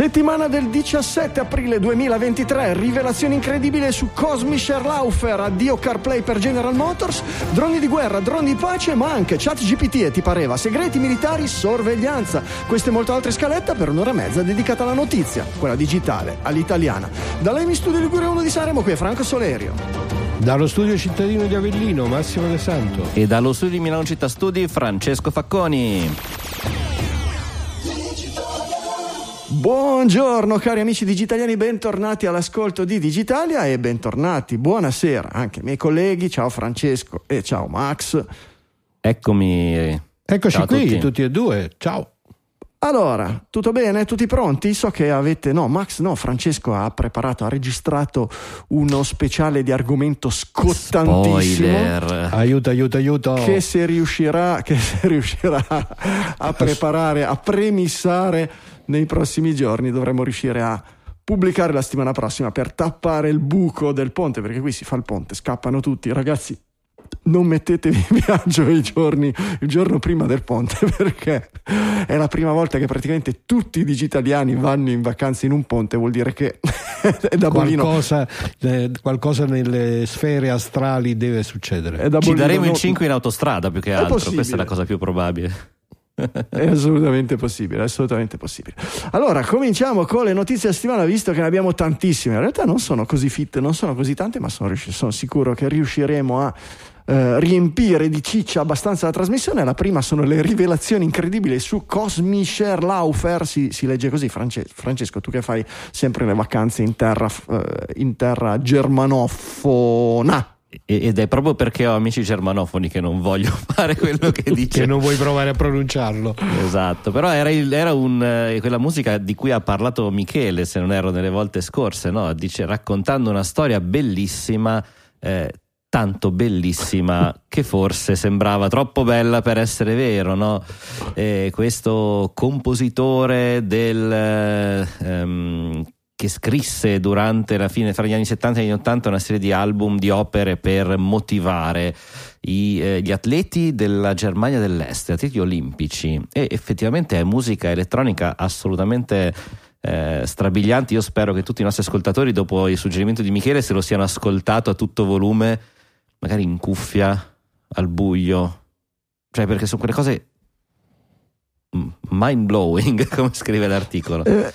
Settimana del 17 aprile 2023, rivelazione incredibile su Cosmi Sherlaufer, addio CarPlay per General Motors, droni di guerra, droni di pace, ma anche chat GPT e ti pareva, segreti militari, sorveglianza. Queste e molte altre scalette per un'ora e mezza dedicata alla notizia, quella digitale, all'italiana. Dall'Emi Studio Ligure 1 di Saremo, qui è Franco Solerio. Dallo studio cittadino di Avellino, Massimo De Santo. E dallo studio di Milano Città Studi, Francesco Facconi. Buongiorno cari amici digitaliani, bentornati all'ascolto di Digitalia e bentornati, buonasera anche ai miei colleghi, ciao Francesco e ciao Max. Eccomi. Eccoci Ciao qui, tutti. tutti. e due. Ciao. Allora, tutto bene? Tutti pronti? So che avete... No, Max no, Francesco ha preparato, ha registrato uno speciale di argomento scottantissimo. Spoiler. Aiuto, aiuto, aiuto. Che se riuscirà, che se riuscirà a preparare, a premissare nei prossimi giorni, dovremo riuscire a pubblicare la settimana prossima per tappare il buco del ponte, perché qui si fa il ponte, scappano tutti. Ragazzi, non mettetevi in viaggio i giorni, il giorno prima del ponte, perché è la prima volta che praticamente tutti i digitaliani vanno in vacanza in un ponte, vuol dire che è da bolino. Qualcosa, eh, qualcosa nelle sfere astrali deve succedere. Ci daremo in no- 5 in autostrada più che altro, questa è la cosa più probabile. È assolutamente possibile, assolutamente possibile. Allora, cominciamo con le notizie della settimana, visto che ne abbiamo tantissime. In realtà non sono così fit, non sono così tante, ma sono, riusci- sono sicuro che riusciremo a eh, riempire di ciccia abbastanza la trasmissione. La prima sono le rivelazioni incredibili su Cosmi Scherlaufer, si, si legge così, France- Francesco, tu che fai sempre le vacanze in terra, eh, in terra germanofona. Ed è proprio perché ho amici germanofoni che non voglio fare quello che dice. Che non vuoi provare a pronunciarlo. Esatto, però era, il- era un, eh, quella musica di cui ha parlato Michele, se non ero nelle volte scorse, no? Dice raccontando una storia bellissima, eh, tanto bellissima che forse sembrava troppo bella per essere vero, no? Eh, questo compositore del, eh, ehm, che scrisse durante la fine, fra gli anni 70 e gli anni 80, una serie di album, di opere per motivare i- eh, gli atleti della Germania dell'Est, atleti olimpici e effettivamente è musica elettronica assolutamente eh, strabiliante. Io spero che tutti i nostri ascoltatori, dopo il suggerimento di Michele, se lo siano ascoltato a tutto volume, magari in cuffia, al buio, cioè perché sono quelle cose mind blowing, come scrive l'articolo. Eh,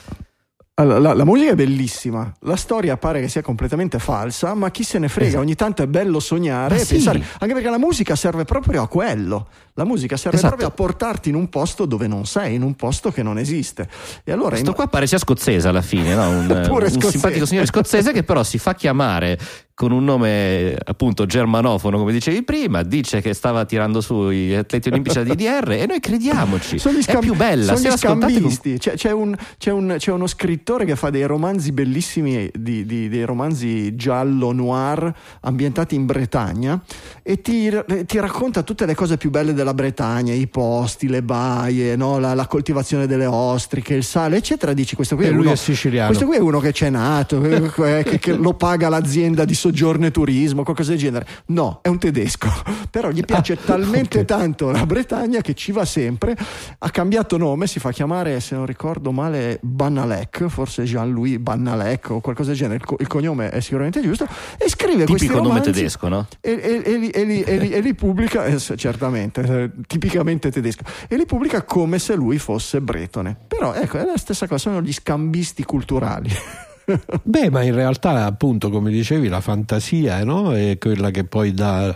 allora, la, la musica è bellissima, la storia pare che sia completamente falsa, ma chi se ne frega, Esatto. ogni tanto è bello sognare Ma e sì. pensare, anche perché la musica serve proprio a quello, la musica serve Esatto. proprio a portarti in un posto dove non sei, in un posto che non esiste. E allora Questo im- qua pare sia scozzese alla fine, no? un, un scozzese. simpatico signore scozzese che però si fa chiamare con un nome appunto germanofono, come dicevi prima, dice che stava tirando su gli atleti olimpici da DDR e noi crediamoci. sono gli è scam- più bella, sono gli l'ascoltate con- scambisti. C'è, c'è un- c'è un- c'è uno scrittore che fa dei romanzi bellissimi, di- di- dei romanzi giallo noir ambientati in Bretagna e ti, ti racconta tutte le cose più belle della Bretagna, i posti, le baie, no? la, la coltivazione delle ostriche, il sale, eccetera. Dici questo qui E è lui uno, è siciliano. questo qui è uno che c'è nato, eh, che, che lo paga l'azienda di soggiorno e turismo, qualcosa del genere. No, è un tedesco, però gli piace Ah, talmente ok. tanto la Bretagna che ci va sempre. Ha cambiato nome, si fa chiamare, se non ricordo male, Bannalec, forse Jean-Louis Bannalec o qualcosa del genere. Il, co- il cognome è sicuramente giusto. E scrive questi Tipico nome tedesco, no? e, e- li, e li- li- e li pubblica, eh, certamente, eh, tipicamente tedesco, e li pubblica come se lui fosse bretone. Però ecco, è la stessa cosa, sono gli scambisti culturali. Beh, ma in realtà, appunto, come dicevi, la fantasia no? è quella che poi dà,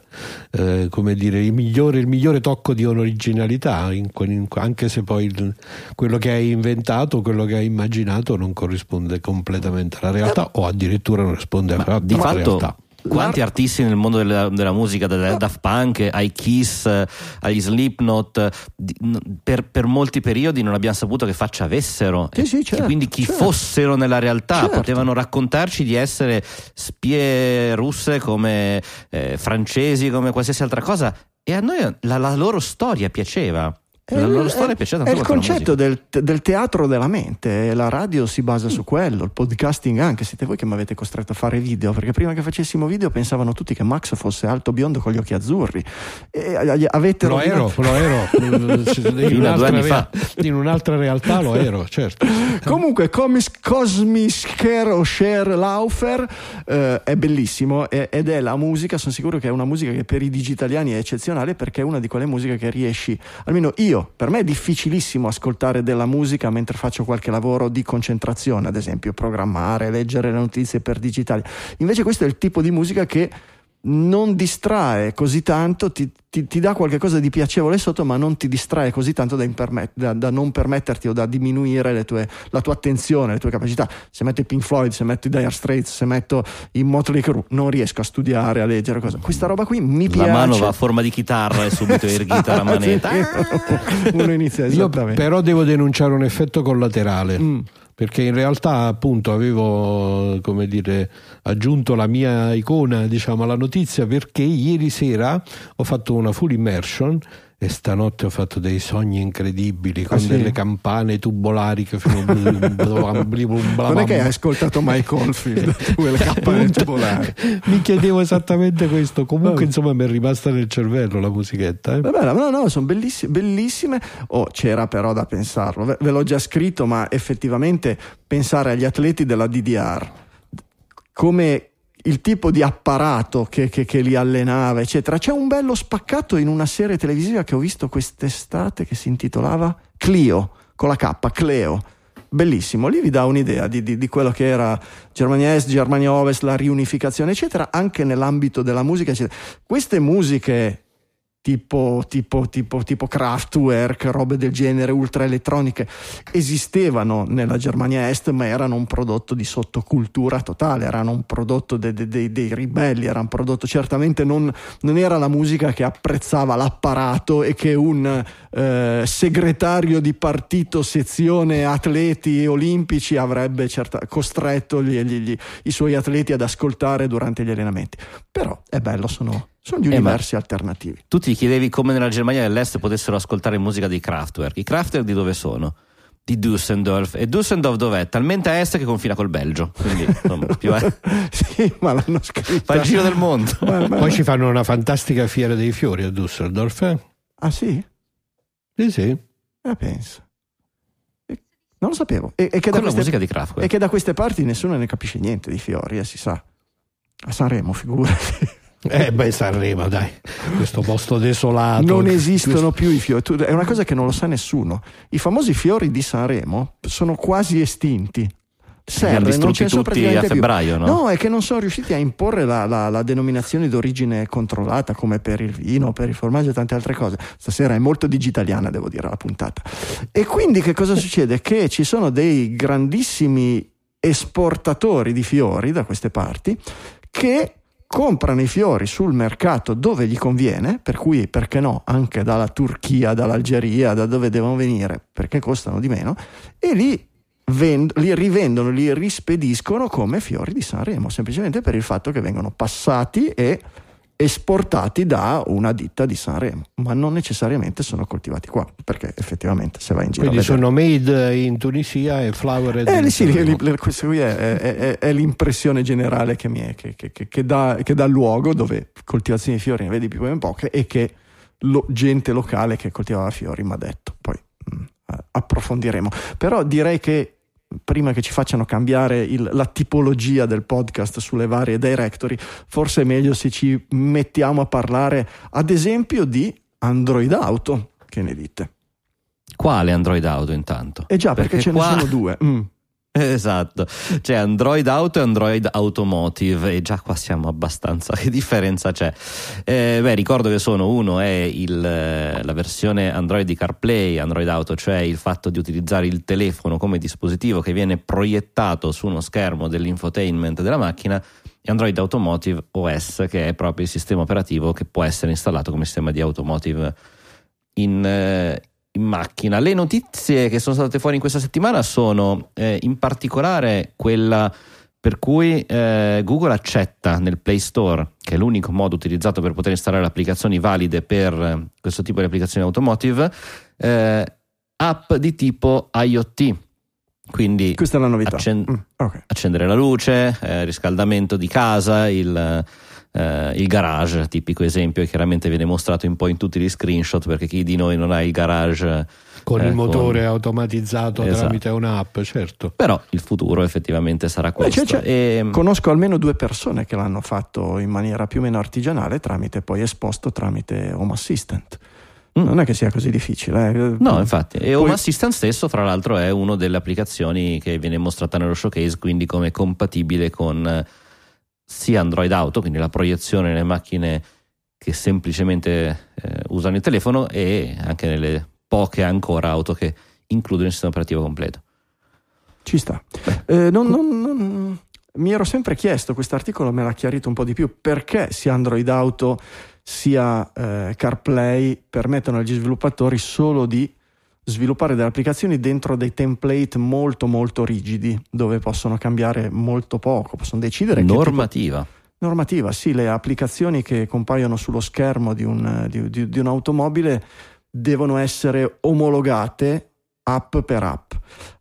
eh, come dire, il migliore, il migliore tocco di originalità, in in- anche se poi il- quello che hai inventato, quello che hai immaginato non corrisponde completamente alla realtà o addirittura non risponde alla, di alla fatto realtà. Quanti artisti nel mondo della, della musica, da Daft Punk ai Kiss, agli Slipknot, per, per molti periodi non abbiamo saputo che faccia avessero. Sì, sì, E certo, quindi chi certo. fossero nella realtà Certo. potevano raccontarci di essere spie russe come eh, francesi, come qualsiasi altra cosa. E a noi la, la loro storia piaceva. La loro storia piace tanto È il concetto del, del teatro della mente, la radio si basa su quello, il podcasting anche, siete voi che mi avete costretto a fare video, perché prima che facessimo video pensavano tutti che Max fosse alto biondo con gli occhi azzurri. E avete Lo ero, lo ero. in, un'altra rea- in un'altra realtà lo ero, certo. Comunque, Comis, Cosmischer o Scher Laufer eh, è bellissimo e- ed è la musica. Sono sicuro che è una musica che per i digitaliani è eccezionale perché è una di quelle musiche che riesci, almeno io, per me è difficilissimo ascoltare della musica mentre faccio qualche lavoro di concentrazione, ad esempio programmare, leggere le notizie per digitali. Invece, questo è il tipo di musica che non distrae così tanto, ti, ti- ti dà qualcosa di piacevole sotto, ma non ti distrae così tanto da, impermet- da- da non permetterti o da diminuire le tue- la tua attenzione, le tue capacità. Se metto i Pink Floyd, se metto i Dire Straits, se metto i Motley Crue, non riesco a studiare, a leggere cosa. Questa roba qui mi La piace. mano va a forma di chitarra e subito erghita la manetta. Uno inizia Io esattamente. però devo denunciare un effetto collaterale. Mm. Perché in realtà appunto avevo dire aggiunto la mia icona diciamo alla notizia perché ieri sera ho fatto una full immersion e stanotte ho fatto dei sogni incredibili con Ah, sì? delle campane tubolari che Non è che hai ascoltato Mike Oldfield, quelle campane tubolari. mi chiedevo esattamente questo comunque insomma mi è rimasta nel cervello la musichetta eh. Vabbè, no, no, sono bellissime, bellissime. Oh, c'era però da pensarlo. Ve, ve l'ho già scritto, ma effettivamente pensare agli atleti della DDR come il tipo di apparato che, che- che li allenava, eccetera. C'è un bello spaccato in una serie televisiva che ho visto quest'estate che si intitolava Clio, con la K, Cleo. Bellissimo, lì vi dà un'idea di, di- di quello che era Germania Est, Germania Ovest, la riunificazione, eccetera, anche nell'ambito della musica, eccetera. Queste musiche tipo, tipo, tipo, tipo Kraftwerk, robe del genere, ultra elettroniche, esistevano nella Germania Est, ma erano un prodotto di sottocultura totale, erano un prodotto de- de- de- dei ribelli, era un prodotto certamente non, non era la musica che apprezzava l'apparato e che un eh, segretario di partito sezione atleti olimpici avrebbe certa- costretto gli- gli- gli- i suoi atleti ad ascoltare durante gli allenamenti. Però è bello, sono, sono gli Eh, universi alternativi. Tu ti chiedevi come nella Germania dell'Est potessero ascoltare musica dei Kraftwerk. I Kraftwerk di dove sono? Di Düsseldorf. E Düsseldorf dov'è? Talmente a est che confina col Belgio. Quindi, insomma, più a... sì, ma l'hanno scritta. fa il giro del mondo. Ma- ma- poi ci fanno una fantastica fiera dei fiori a Düsseldorf eh? Ah sì? sì sì Eh, penso. Non lo sapevo. E, e che da la queste, musica di e che da queste parti nessuno ne capisce niente di fiori, eh, si sa. A Sanremo, figurati. Eh beh, Sanremo, dai, questo posto desolato. non esistono più i fiori. È una cosa che non lo sa nessuno. I famosi fiori di Sanremo sono quasi estinti. Serre, non ce ne sono a più. febbraio, no? No, è che non sono riusciti a imporre la, la- la denominazione d'origine controllata come per il vino, per il formaggio e tante altre cose. Stasera è molto digitaliana, devo dire, la puntata. E quindi che cosa succede? Che ci sono dei grandissimi esportatori di fiori da queste parti che comprano i fiori sul mercato dove gli conviene, per cui perché no, anche dalla Turchia, dall'Algeria, da dove devono venire, perché costano di meno, e li, vend- li rivendono, li rispediscono come fiori di Sanremo, semplicemente per il fatto che vengono passati e esportati da una ditta di Sanremo, ma non necessariamente sono coltivati qua, perché effettivamente se vai in giro Quindi vedere- sono made in Tunisia e flowered eh, in sì, Sanremo. lì- questa qui è, è- è- è l'impressione generale che, mi è- che- che- che- dà, che dà luogo, dove coltivazioni di fiori ne vedi più o meno poche, e che lo- gente locale che coltivava fiori mi ha detto. Poi mm, eh, approfondiremo. Però direi che prima che ci facciano cambiare il- la tipologia del podcast sulle varie directory, forse è meglio se ci mettiamo a parlare, ad esempio, di Android Auto. Che ne dite? Quale Android Auto intanto? Eh già, perché, ce qua- ne sono due. Mm. Esatto, c'è Android Auto e Android Automotive e già qua siamo abbastanza, che differenza c'è? Eh, beh, ricordo che sono, uno è il, eh, la versione Android di CarPlay, Android Auto, cioè il fatto di utilizzare il telefono come dispositivo che viene proiettato su uno schermo dell'infotainment della macchina e Android Automotive OS che è proprio il sistema operativo che può essere installato come sistema di automotive in, eh, in macchina. Le notizie che sono state fuori in questa settimana sono eh, in particolare quella per cui eh, Google accetta nel Play Store, che è l'unico modo utilizzato per poter installare applicazioni valide per eh, questo tipo di applicazioni automotive, eh, app di tipo IoT. Quindi Questa è la novità. accen- Mm, ok. accendere la luce, eh, riscaldamento di casa, il, eh, il garage, tipico esempio, che chiaramente viene mostrato un po' in tutti gli screenshot perché chi di noi non ha il garage Con eh, il motore automatizzato Esatto. tramite un'app, certo. Però il futuro effettivamente sarà Beh, questo. c'è- c'è- E- Conosco almeno due persone che l'hanno fatto in maniera più o meno artigianale tramite poi esposto tramite Home Assistant. Mm. Non è che sia così difficile. eh. No, infatti, e Poi- Home Assistant stesso, fra l'altro, è una delle applicazioni che viene mostrata nello showcase, quindi come compatibile con eh, sia Android Auto, quindi la proiezione nelle macchine che semplicemente eh, usano il telefono, e anche nelle poche ancora auto che includono il sistema operativo completo. Ci sta. Eh, non- non- non- mi ero sempre chiesto, questo articolo me l'ha chiarito un po' di più, perché sia Android Auto sia eh, CarPlay permettono agli sviluppatori solo di sviluppare delle applicazioni dentro dei template molto molto rigidi, dove possono cambiare molto poco, possono decidere che tipo- Normativa. Normativa, sì, le applicazioni che compaiono sullo schermo di, un- di- di- di un'automobile devono essere omologate app per app.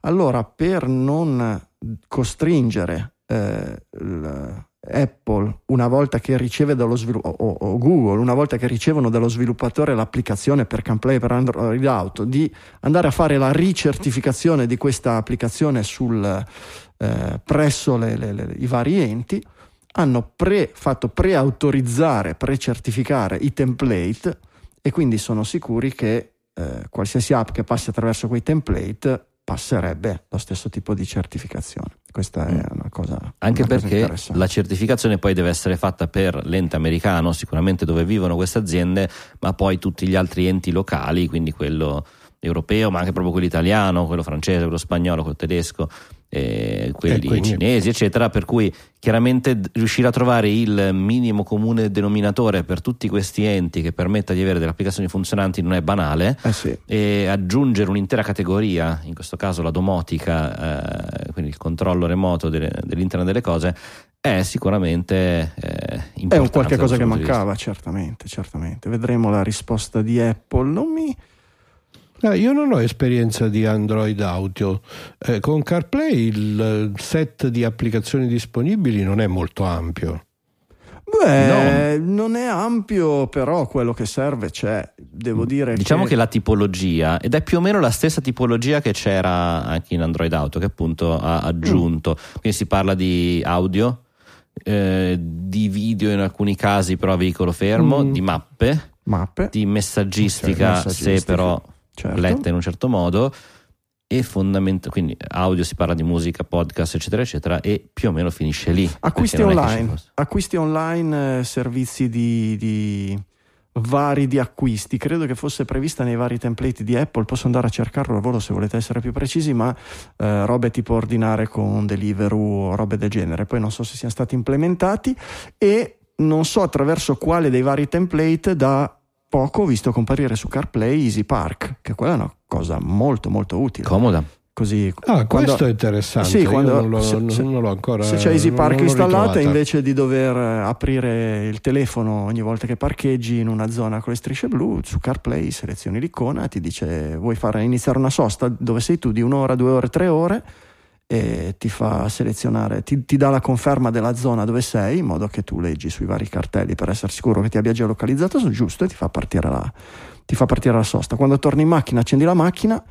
Allora, per non costringere eh, il- Apple, una volta che riceve dallo sviluppo, o, o Google, una volta che ricevono dallo sviluppatore l'applicazione per CarPlay per Android Auto, di andare a fare la ricertificazione di questa applicazione sul, eh, presso le- le- le- i vari enti, hanno pre- fatto pre-autorizzare, pre-certificare i template e quindi sono sicuri che eh, qualsiasi app che passi attraverso quei template passerebbe lo stesso tipo di certificazione. Questa è una cosa Anche una cosa perché interessante. la certificazione poi deve essere fatta per l'ente americano, sicuramente dove vivono queste aziende, ma poi tutti gli altri enti locali, quindi quello europeo, ma anche proprio quello italiano, quello francese, quello spagnolo, quello tedesco, eh, quelli E quindi- cinesi, eccetera. Per cui chiaramente riuscire a trovare il minimo comune denominatore per tutti questi enti che permetta di avere delle applicazioni funzionanti non è banale Eh sì. e aggiungere un'intera categoria, in questo caso la domotica, eh, quindi il controllo remoto delle- dell'internet delle cose, è sicuramente eh, È importante. un qualche cosa che mancava, certamente, certamente. Vedremo la risposta di Apple. Non mi Eh, io non ho esperienza di Android Auto. Eh, con CarPlay il eh, set di applicazioni disponibili non è molto ampio. Beh, non è ampio, però quello che serve c'è. Devo dire Diciamo che, che la tipologia, ed è più o meno la stessa tipologia che c'era anche in Android Auto, che appunto ha aggiunto. Quindi si parla di audio, eh, di video in alcuni casi, però a veicolo fermo, Mm. di mappe, mappe, di messaggistica, messaggistica, se però certo. letta in un certo modo e fondamentalmente quindi audio si parla di musica, podcast eccetera eccetera e più o meno finisce lì Acquisti online, acquisti online, eh, servizi di, di vari di acquisti. Credo che fosse prevista nei vari template di Apple. Posso andare a cercarlo al volo se volete essere più precisi, ma eh, robe tipo ordinare con Deliveroo o robe del genere. Poi non so se siano stati implementati e non so attraverso quale dei vari template da poco ho visto comparire su CarPlay Easy Park, che quella è una cosa molto molto utile. comoda Così Ah, quando- questo è interessante. Sì, quando- non, l'ho, se- non- se- non l'ho ancora. Se c'è Easy Park installata, invece di dover eh, aprire il telefono ogni volta che parcheggi in una zona con le strisce blu, su CarPlay selezioni l'icona, ti dice vuoi fare, iniziare una sosta dove sei tu di un'ora, due ore, tre ore e ti fa selezionare, ti, ti dà la conferma della zona dove sei in modo che tu leggi sui vari cartelli per essere sicuro che ti abbia geolocalizzato giusto e ti fa partire la, ti fa partire la sosta. Quando torni in macchina, accendi la macchina,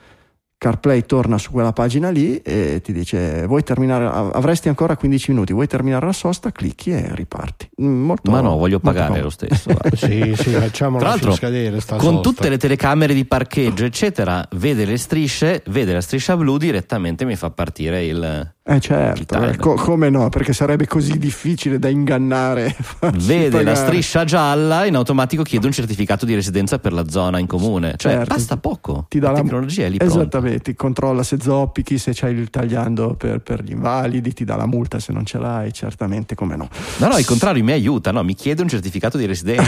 CarPlay torna su quella pagina lì e ti dice vuoi terminare, av- avresti ancora 15 minuti, vuoi terminare la sosta, clicchi e riparti. Mm, Molto, ma no voglio pagare lo stesso. Sì, sì, facciamola Tra l'altro, scadere sta con sosta. tutte le telecamere di parcheggio eccetera vede le strisce vede la striscia blu direttamente mi fa partire il Eh certo, eh, co- come no, perché sarebbe così difficile da ingannare. vede la pagare. striscia gialla in automatico chiede un certificato di residenza per la zona in comune cioè Certo. basta poco Ti dà la la- tecnologia è lì pronta. Esattamente, controlla se zoppichi, se c'hai il tagliando per, per gli invalidi, ti dà la multa se non ce l'hai, certamente come no. no no al contrario mi aiuta no mi chiede un certificato di residenza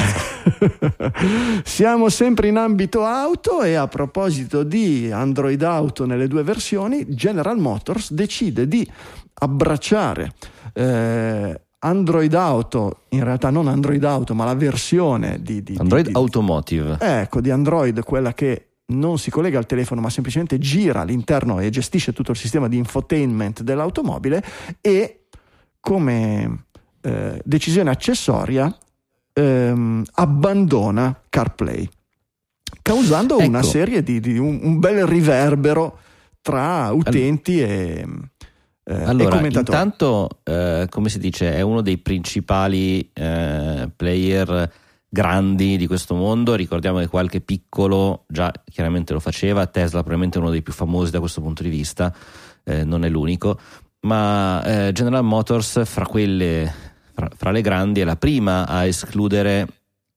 Siamo sempre in ambito auto e a proposito di Android Auto nelle due versioni, General Motors decide di abbracciare eh, Android Auto, in realtà non Android Auto, ma la versione di, di- Android di- Automotive Ecco, di Android, quella che non si collega al telefono ma semplicemente gira all'interno e gestisce tutto il sistema di infotainment dell'automobile e come eh, decisione accessoria ehm, abbandona CarPlay, causando Ecco. una serie di, di un, un bel riverbero tra utenti e, eh, e Allora, commentatori. intanto, eh, come si dice, è uno dei principali eh, player grandi di questo mondo. Ricordiamo che qualche piccolo già chiaramente lo faceva. Tesla, probabilmente è uno dei più famosi da questo punto di vista, eh, non è l'unico. Ma eh, General Motors, fra quelle, fra, fra le grandi, è la prima a escludere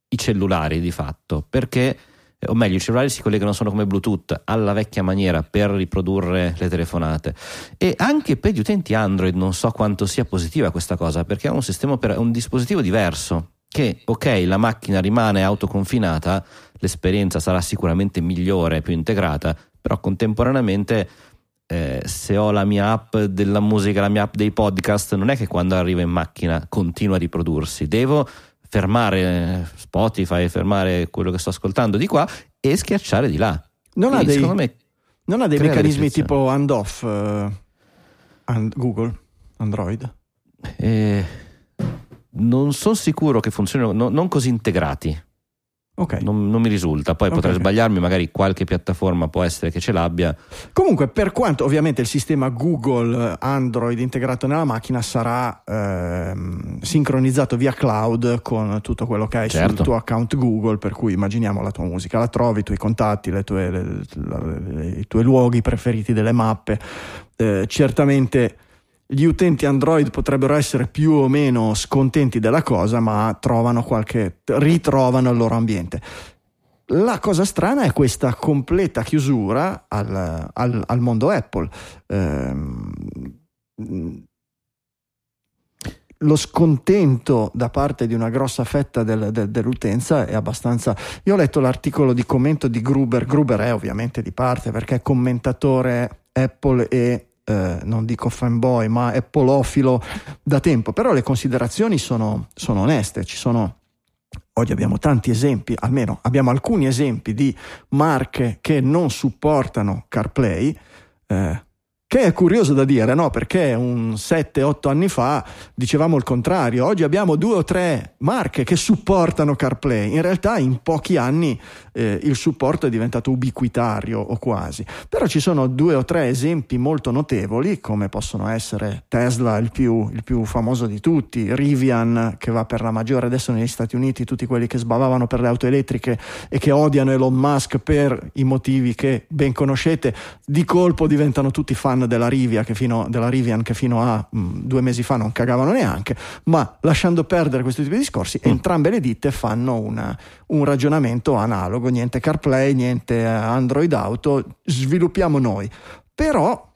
i cellulari di fatto perché eh, o meglio, i cellulari si collegano solo come Bluetooth alla vecchia maniera per riprodurre le telefonate. E anche per gli utenti Android non so quanto sia positiva questa cosa, perché è un sistema oper- è un dispositivo diverso. Che ok, la macchina rimane autoconfinata, l'esperienza sarà sicuramente migliore, più integrata, però contemporaneamente eh, se ho la mia app della musica, la mia app dei podcast, non è che quando arrivo in macchina continua a riprodursi, devo fermare Spotify, fermare quello che sto ascoltando di qua e schiacciare di là. non, ha dei, me non ha dei meccanismi tipo handoff eh, and- Google, Android? eh, non sono sicuro che funzionino, no- non così integrati. Ok. Non, non mi risulta. Poi Ok, potrei sbagliarmi, magari qualche piattaforma può essere che ce l'abbia. Comunque, per quanto ovviamente il sistema Google Android integrato nella macchina sarà ehm, sincronizzato via cloud con tutto quello che hai sul Certo. tuo account Google, per cui immaginiamo la tua musica, la trovi, i tuoi contatti, le tue- le- le- i tuoi luoghi preferiti delle mappe. Eh, certamente gli utenti Android potrebbero essere più o meno scontenti della cosa, ma trovano qualche, ritrovano il loro ambiente. La cosa strana è questa completa chiusura al, al- al mondo Apple. Ehm, lo scontento da parte di una grossa fetta del- del- dell'utenza è abbastanza. Io ho letto l'articolo di commento di Gruber. Gruber è ovviamente di parte perché è commentatore Apple e eh, non dico fanboy, ma appleofilo da tempo. Però le considerazioni sono, sono oneste. Ci sono. Oggi abbiamo tanti esempi, almeno abbiamo alcuni esempi di marche che non supportano CarPlay, eh, che è curioso da dire, no? Perché un 7-8 anni fa dicevamo il contrario, oggi abbiamo due o tre marche che supportano CarPlay, in realtà in pochi anni eh, il supporto è diventato ubiquitario o quasi, però ci sono due o tre esempi molto notevoli come possono essere Tesla il più, il più famoso di tutti, Rivian che va per la maggiore. Adesso negli Stati Uniti, tutti quelli che sbavavano per le auto elettriche e che odiano Elon Musk per i motivi che ben conoscete, di colpo diventano tutti fan della, Rivia che fino, della Rivian che fino a mh, due mesi fa non cagavano neanche, ma lasciando perdere questo tipo di discorsi, entrambe le ditte fanno una- un ragionamento analogo, niente CarPlay, niente eh, Android Auto, sviluppiamo noi. Però,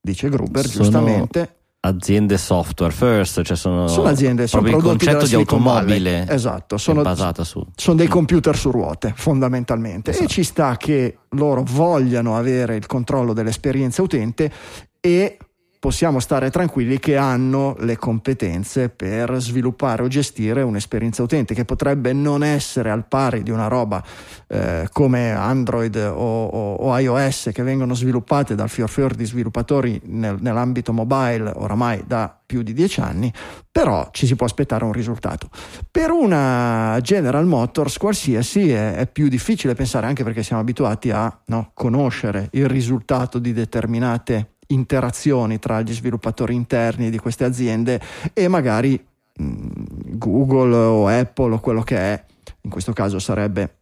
dice Gruber Sono giustamente, Aziende software first, cioè sono, sono aziende, sono proprio il prodotti concetto di automobile Valley. Esatto, sono, basata su. sono dei computer su ruote fondamentalmente e Esatto. ci sta che loro vogliano avere il controllo dell'esperienza utente e possiamo stare tranquilli che hanno le competenze per sviluppare o gestire un'esperienza utente che potrebbe non essere al pari di una roba eh, come Android o, o- o iOS che vengono sviluppate dal fior fior di sviluppatori nel- nell'ambito mobile oramai da più di dieci anni, però ci si può aspettare un risultato. Per una General Motors qualsiasi è, è più difficile pensare anche perché siamo abituati a no, conoscere il risultato di determinate interazioni tra gli sviluppatori interni di queste aziende e magari mh, Google o Apple o quello che è, in questo caso sarebbe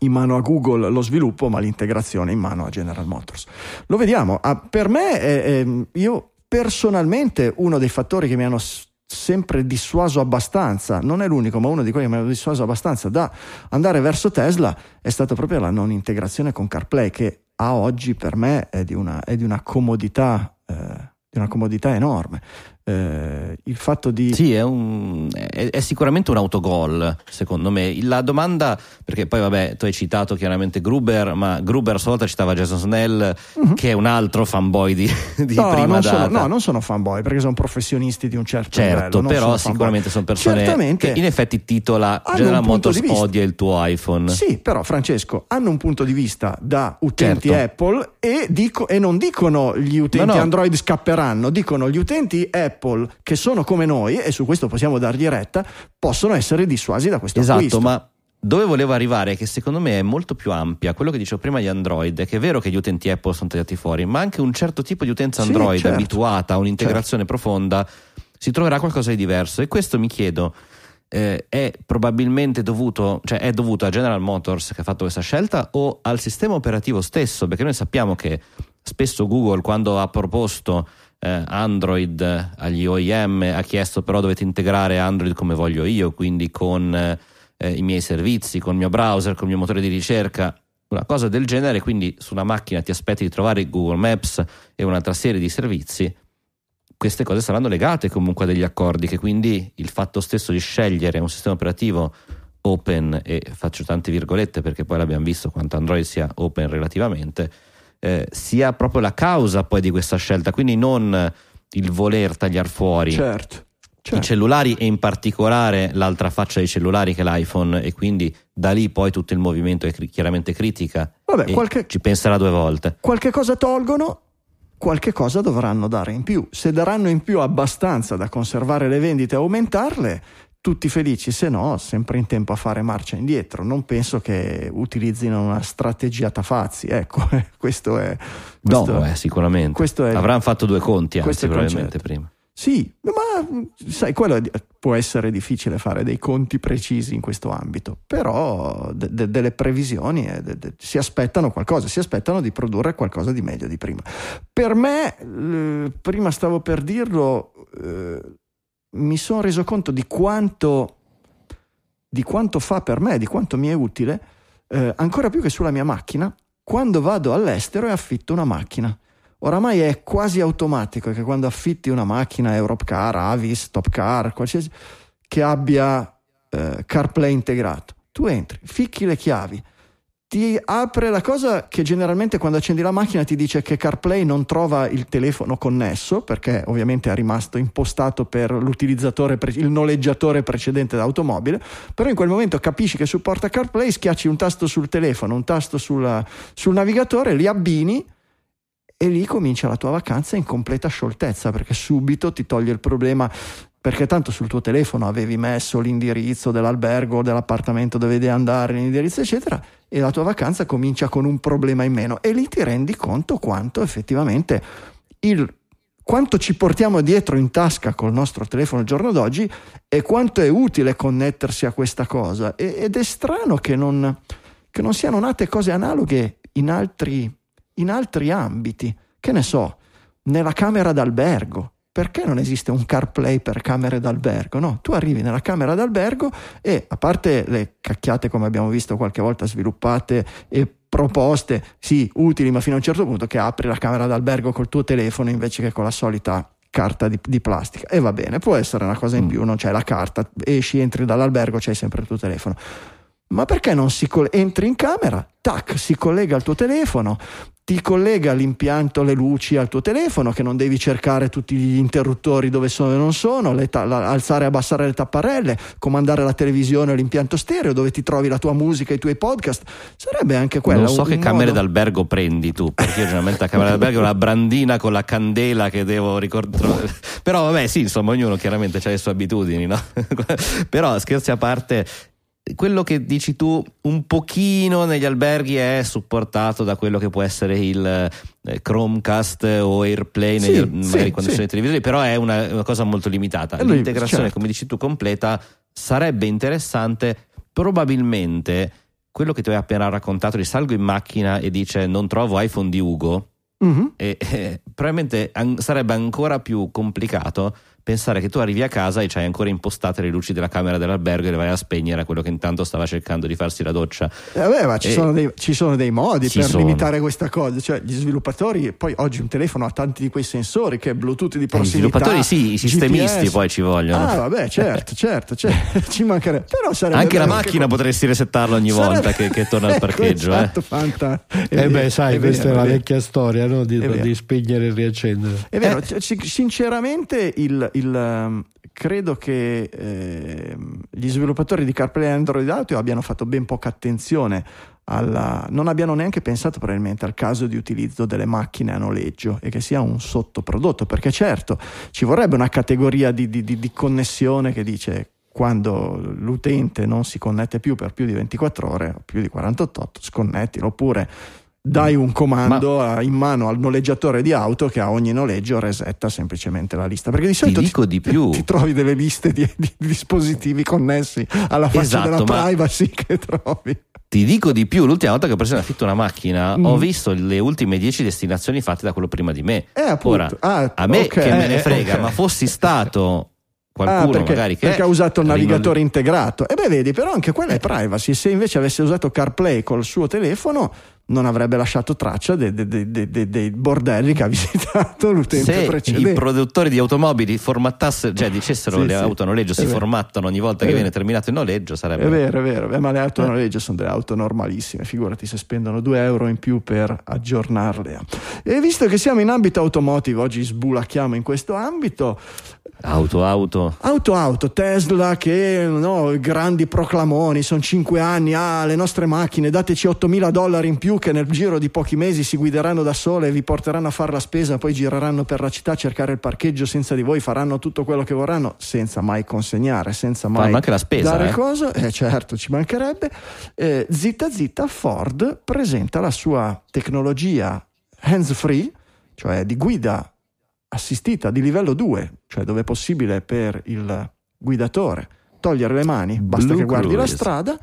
in mano a Google lo sviluppo, ma l'integrazione in mano a General Motors. Lo vediamo. Ah, per me, è- io personalmente, uno dei fattori che mi hanno sempre dissuaso abbastanza, non è l'unico, ma uno di quelli che mi hanno dissuaso abbastanza da andare verso Tesla è stata proprio la non integrazione con CarPlay, che a oggi per me è di una, è di una comodità. eh, di una comodità enorme. Eh, il fatto di... Sì, è, un, è, è, sicuramente un autogol, secondo me. La domanda, perché poi vabbè, tu hai citato chiaramente Gruber, ma Gruber a sua volta citava Jason Snell, uh-huh. che è un altro fanboy di, di no, prima non data. Sono, no, non sono fanboy, perché sono professionisti di un certo certo, livello. però sono sicuramente sono persone Certamente che in effetti titola General Motors odia il tuo iPhone. Sì, però Francesco, hanno un punto di vista da utenti Certo. Apple e, dico- e non dicono gli utenti No, no. Android scapperanno, dicono gli utenti Apple che sono come noi, e su questo possiamo dargli retta, possono essere dissuasi da questo Esatto, acquisto. ma dove volevo arrivare che secondo me è molto più ampia. Quello che dicevo prima di Android è che è vero che gli utenti Apple sono tagliati fuori, ma anche un certo tipo di utenza Sì, Android certo. abituata a un'integrazione profonda si troverà qualcosa di diverso. E questo mi chiedo. eh, è probabilmente dovuto, cioè è dovuto a General Motors che ha fatto questa scelta o al sistema operativo stesso? Perché noi sappiamo che spesso Google, quando ha proposto eh, Android eh, agli OEM, ha chiesto però dovete integrare Android come voglio io, quindi con eh, eh, i miei servizi, con il mio browser, con il mio motore di ricerca, una cosa del genere, quindi su una macchina ti aspetti di trovare Google Maps e un'altra serie di servizi, queste cose saranno legate comunque a degli accordi, che quindi il fatto stesso di scegliere un sistema operativo open, e faccio tante virgolette perché poi l'abbiamo visto quanto Android sia open relativamente, eh, sia proprio la causa poi di questa scelta, quindi non il voler tagliare fuori Certo. i certo. cellulari e in particolare l'altra faccia dei cellulari che è l'iPhone e quindi da lì poi tutto il movimento è chiaramente critica Vabbè, qualche- ci penserà due volte. qualche cosa tolgono, qualche cosa dovranno dare in più. Se daranno in più abbastanza da conservare le vendite e aumentarle, tutti felici, se no, sempre in tempo a fare marcia indietro. Non penso che utilizzino una strategia tafazzi. Ecco, questo è. Questo, no, eh, sicuramente. questo è- Avranno fatto due conti, anzi, probabilmente prima. Sì, ma sai, quello è- può essere difficile fare dei conti precisi in questo ambito, però de- de- delle previsioni eh, de- de- si aspettano qualcosa, si aspettano di produrre qualcosa di meglio di prima. Per me, eh, prima stavo per dirlo, eh, mi sono reso conto di quanto, di quanto fa per me, di quanto mi è utile, eh, ancora più che sulla mia macchina, quando vado all'estero e affitto una macchina. Oramai è quasi automatico che quando affitti una macchina Europcar, Avis, Top Car, qualsiasi che abbia eh, CarPlay integrato, tu entri, ficchi le chiavi, ti apre la cosa che generalmente quando accendi la macchina ti dice che CarPlay non trova il telefono connesso perché ovviamente è rimasto impostato per l'utilizzatore, il noleggiatore precedente d'automobile, però in quel momento capisci che supporta CarPlay, schiacci un tasto sul telefono, un tasto sulla- sul navigatore, li abbini e lì comincia la tua vacanza in completa scioltezza perché subito ti toglie il problema perché tanto sul tuo telefono avevi messo l'indirizzo dell'albergo, dell'appartamento dove devi andare, l'indirizzo eccetera e la tua vacanza comincia con un problema in meno. E lì ti rendi conto quanto effettivamente il quanto ci portiamo dietro in tasca col nostro telefono al giorno d'oggi e quanto è utile connettersi a questa cosa. E- ed è strano che non, che non siano nate cose analoghe in altri, in altri ambiti. Che ne so nella camera d'albergo perché non esiste un CarPlay per camere d'albergo? No, tu arrivi nella camera d'albergo e a parte le cacchiate come abbiamo visto qualche volta sviluppate e proposte, sì, utili, ma fino a un certo punto che apri la camera d'albergo col tuo telefono invece che con la solita carta di, di plastica. E va bene, può essere una cosa in più, non c'è la carta, esci, entri dall'albergo, c'hai sempre il tuo telefono. Ma perché non si coll- entri in camera, tac, si collega al tuo telefono, ti collega l'impianto, le luci al tuo telefono, che non devi cercare tutti gli interruttori dove sono e non sono, ta- la- alzare e abbassare le tapparelle, comandare la televisione o l'impianto stereo, dove ti trovi la tua musica, i tuoi podcast. Sarebbe anche quello. non so che un camere modo- d'albergo prendi tu, perché io generalmente la camera d'albergo è una brandina con la candela che devo ricordare. Però vabbè, sì, insomma, ognuno chiaramente ha le sue abitudini, no? Però scherzi a parte, quello che dici tu un pochino negli alberghi è supportato da quello che può essere il eh, Chromecast o AirPlay Sì, negli- sì, magari quando sì. sono i televisori, però è una, una cosa molto limitata. E lui- L'integrazione, certo. come dici tu, completa sarebbe interessante. Probabilmente quello che ti ho appena raccontato, risalgo in macchina e dice non trovo iPhone di Ugo, Mhm. e, eh, probabilmente an- sarebbe ancora più complicato pensare che tu arrivi a casa e c'hai ancora impostate le luci della camera dell'albergo e le vai a spegnere a quello che intanto stava cercando di farsi la doccia. Eh, vabbè, ma ci, E- sono dei, ci sono dei modi Ci per sono. limitare questa cosa. Cioè, gli sviluppatori, poi oggi un telefono ha tanti di quei sensori che è Bluetooth di Eh, I prossimità. sviluppatori sì, i sistemisti GPS. poi ci vogliono. Ah, vabbè, certo, certo, cioè, ci mancherebbe. Però sarebbe Anche la macchina que- potresti resettarla ogni sarebbe- volta che, che torna al Ecco, parcheggio. eh. esatto, fanta- è Eh beh, sai, è questa vero, è la vecchia storia no? di, di spegnere e riaccendere. È vero, c- c- sinceramente il, il, um, credo che ehm, gli sviluppatori di CarPlay Android Auto abbiano fatto ben poca attenzione alla, non abbiano neanche pensato probabilmente al caso di utilizzo delle macchine a noleggio e che sia un sottoprodotto, perché certo ci vorrebbe una categoria di, di- di- di connessione che dice quando l'utente non si connette più per più di 24 ore o più di 48, sconnettilo oppure dai un comando a- in mano al noleggiatore di auto che a ogni noleggio resetta semplicemente la lista. Perché di solito dico di più. ti trovi delle liste di, di dispositivi connessi alla faccia Esatto, della ma- privacy che trovi. Ti dico di più, l'ultima volta che ho preso in affitto una macchina Mm. ho visto le ultime 10 destinazioni fatte da quello prima di me. Eh, appunto. Ora, Ah, a me ok. che me ne Eh, frega, ok. ma fossi stato qualcuno Ah, perché, magari che perché ha usato il navigatore integrato. E beh, vedi, però anche quella è privacy. Se invece avesse usato CarPlay col suo telefono, non avrebbe lasciato traccia dei, dei- dei- dei- bordelli che ha visitato l'utente se precedente. i produttori di automobili formattassero, cioè dicessero Sì, le sì. auto a noleggio È si vero. formattano ogni volta È che vero. viene terminato il noleggio, sarebbe È vero, è vero, ma le auto a noleggio sono delle auto normalissime, figurati se spendono 2 euro in più per aggiornarle. E visto che siamo in ambito automotive, oggi sbulacchiamo in questo ambito, auto auto. Auto auto, Tesla che no, grandi proclamoni, sono 5 anni, ah le nostre macchine dateci 8.000 dollari in più che nel giro di pochi mesi si guideranno da sole, vi porteranno a fare la spesa, poi gireranno per la città a cercare il parcheggio senza di voi, faranno tutto quello che vorranno senza mai consegnare, senza mai anche la spesa, dare eh. cosa, eh, certo ci mancherebbe. Eh, zitta zitta Ford presenta la sua tecnologia hands free, cioè di guida assistita di livello 2, cioè dove è possibile per il guidatore togliere le mani, basta Blue che guardi la Cruise. strada,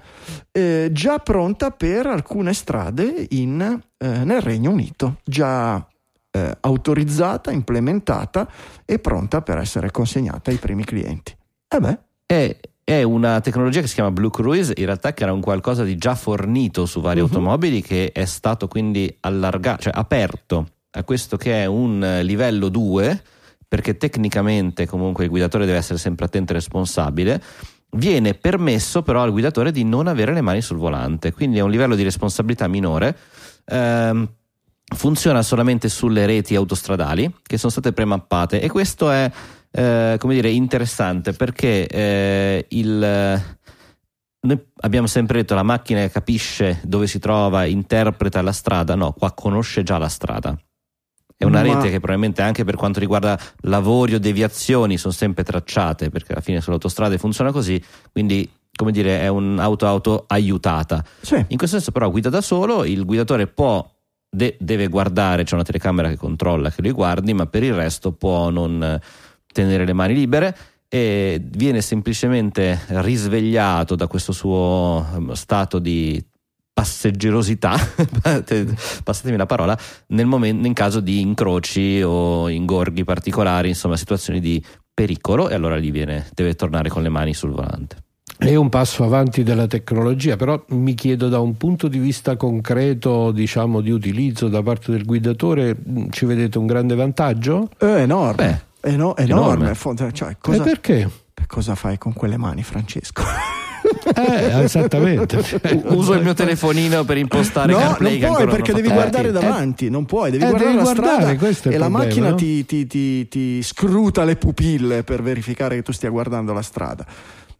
eh, già pronta per alcune strade in, eh, nel Regno Unito, già eh, autorizzata, implementata e pronta per essere consegnata ai primi clienti. E beh, È, è una tecnologia che si chiama Blue Cruise, in realtà che era un qualcosa di già fornito su vari Mhm. automobili che è stato quindi allargato, cioè aperto a questo che è un eh, livello 2, perché tecnicamente comunque il guidatore deve essere sempre attento e responsabile. Viene permesso però al guidatore di non avere le mani sul volante, quindi è un livello di responsabilità minore. Ehm, funziona solamente sulle reti autostradali che sono state premappate e questo è eh, come dire interessante perché eh, il noi abbiamo sempre detto la macchina capisce dove si trova, interpreta la strada, no, qua conosce già la strada. È una Ma- rete che probabilmente anche per quanto riguarda lavori o deviazioni sono sempre tracciate, perché alla fine sulle autostrade funziona così, quindi come dire è un'auto-auto aiutata. sì, In questo senso, però, guida da solo, il guidatore può, de- deve guardare, c'è una telecamera che controlla che lui guardi, ma per il resto può non tenere le mani libere e viene semplicemente risvegliato da questo suo ehm, stato di passeggerosità, passatemi la parola, nel momento, in caso di incroci o ingorghi particolari, insomma situazioni di pericolo e allora lì viene, deve tornare con le mani sul volante. È un passo avanti della tecnologia, però mi chiedo da un punto di vista concreto, diciamo, di utilizzo da parte del guidatore, mh, ci vedete un grande vantaggio? è enorme. Beh, È no- enorme. enorme. Fo- Cioè, cosa, E perché? cosa fai con quelle mani, Francesco? Eh, esattamente. Uso il mio telefonino per impostare No, CarPlay non puoi perché non devi guardare Eh, davanti, non puoi, devi eh, guardare devi la guardare, strada e il la problema, macchina no? ti, ti- ti- ti scruta le pupille per verificare che tu stia guardando la strada.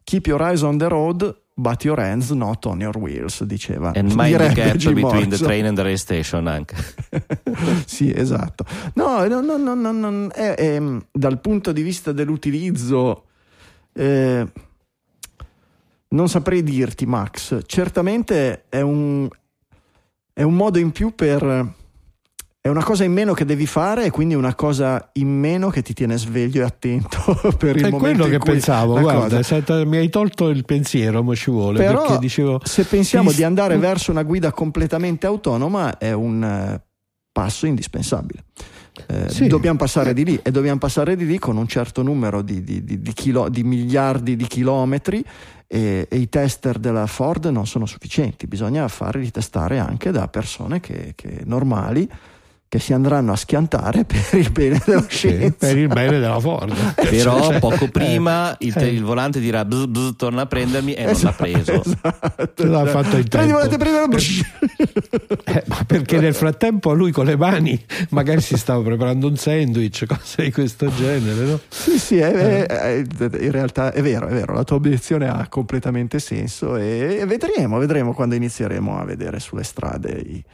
Keep your eyes on the road, but your hands not on your wheels, diceva. And mind the gap Jim between the train and the rail station anche. sì, esatto. No, no, no, no, no, no, è- è, dal punto di vista dell'utilizzo, eh, non saprei dirti, Max. Certamente è un, è un modo in più per. È una cosa in meno che devi fare e quindi una cosa in meno che ti tiene sveglio e attento per il È momento quello in che pensavo, guarda, cosa- è mi hai tolto il pensiero, ma ci vuole, Però dicevo... se pensiamo Sì, di andare verso una guida completamente autonoma è un eh, passo indispensabile. Eh, Sì. Dobbiamo passare di lì e dobbiamo passare di lì con un certo numero di, di- di- di chilo- di miliardi di chilometri e, e i tester della Ford non sono sufficienti, bisogna farli testare anche da persone che, che normali che si andranno a schiantare per il bene della Sì, scienza. per il bene della Ford. Però Cioè, poco prima il, te- eh. il volante dirà bzz, bzz, torna a prendermi e non l'ha preso. Esatto. L'ha fatto Prendi, tempo. volete prendere- Eh, ma perché nel frattempo lui con le mani magari si stava preparando un sandwich, cose di questo genere, no? Sì, sì, è- è- è- in realtà è vero, è vero, la tua obiezione ha completamente senso e, e vedremo, vedremo quando inizieremo a vedere sulle strade i,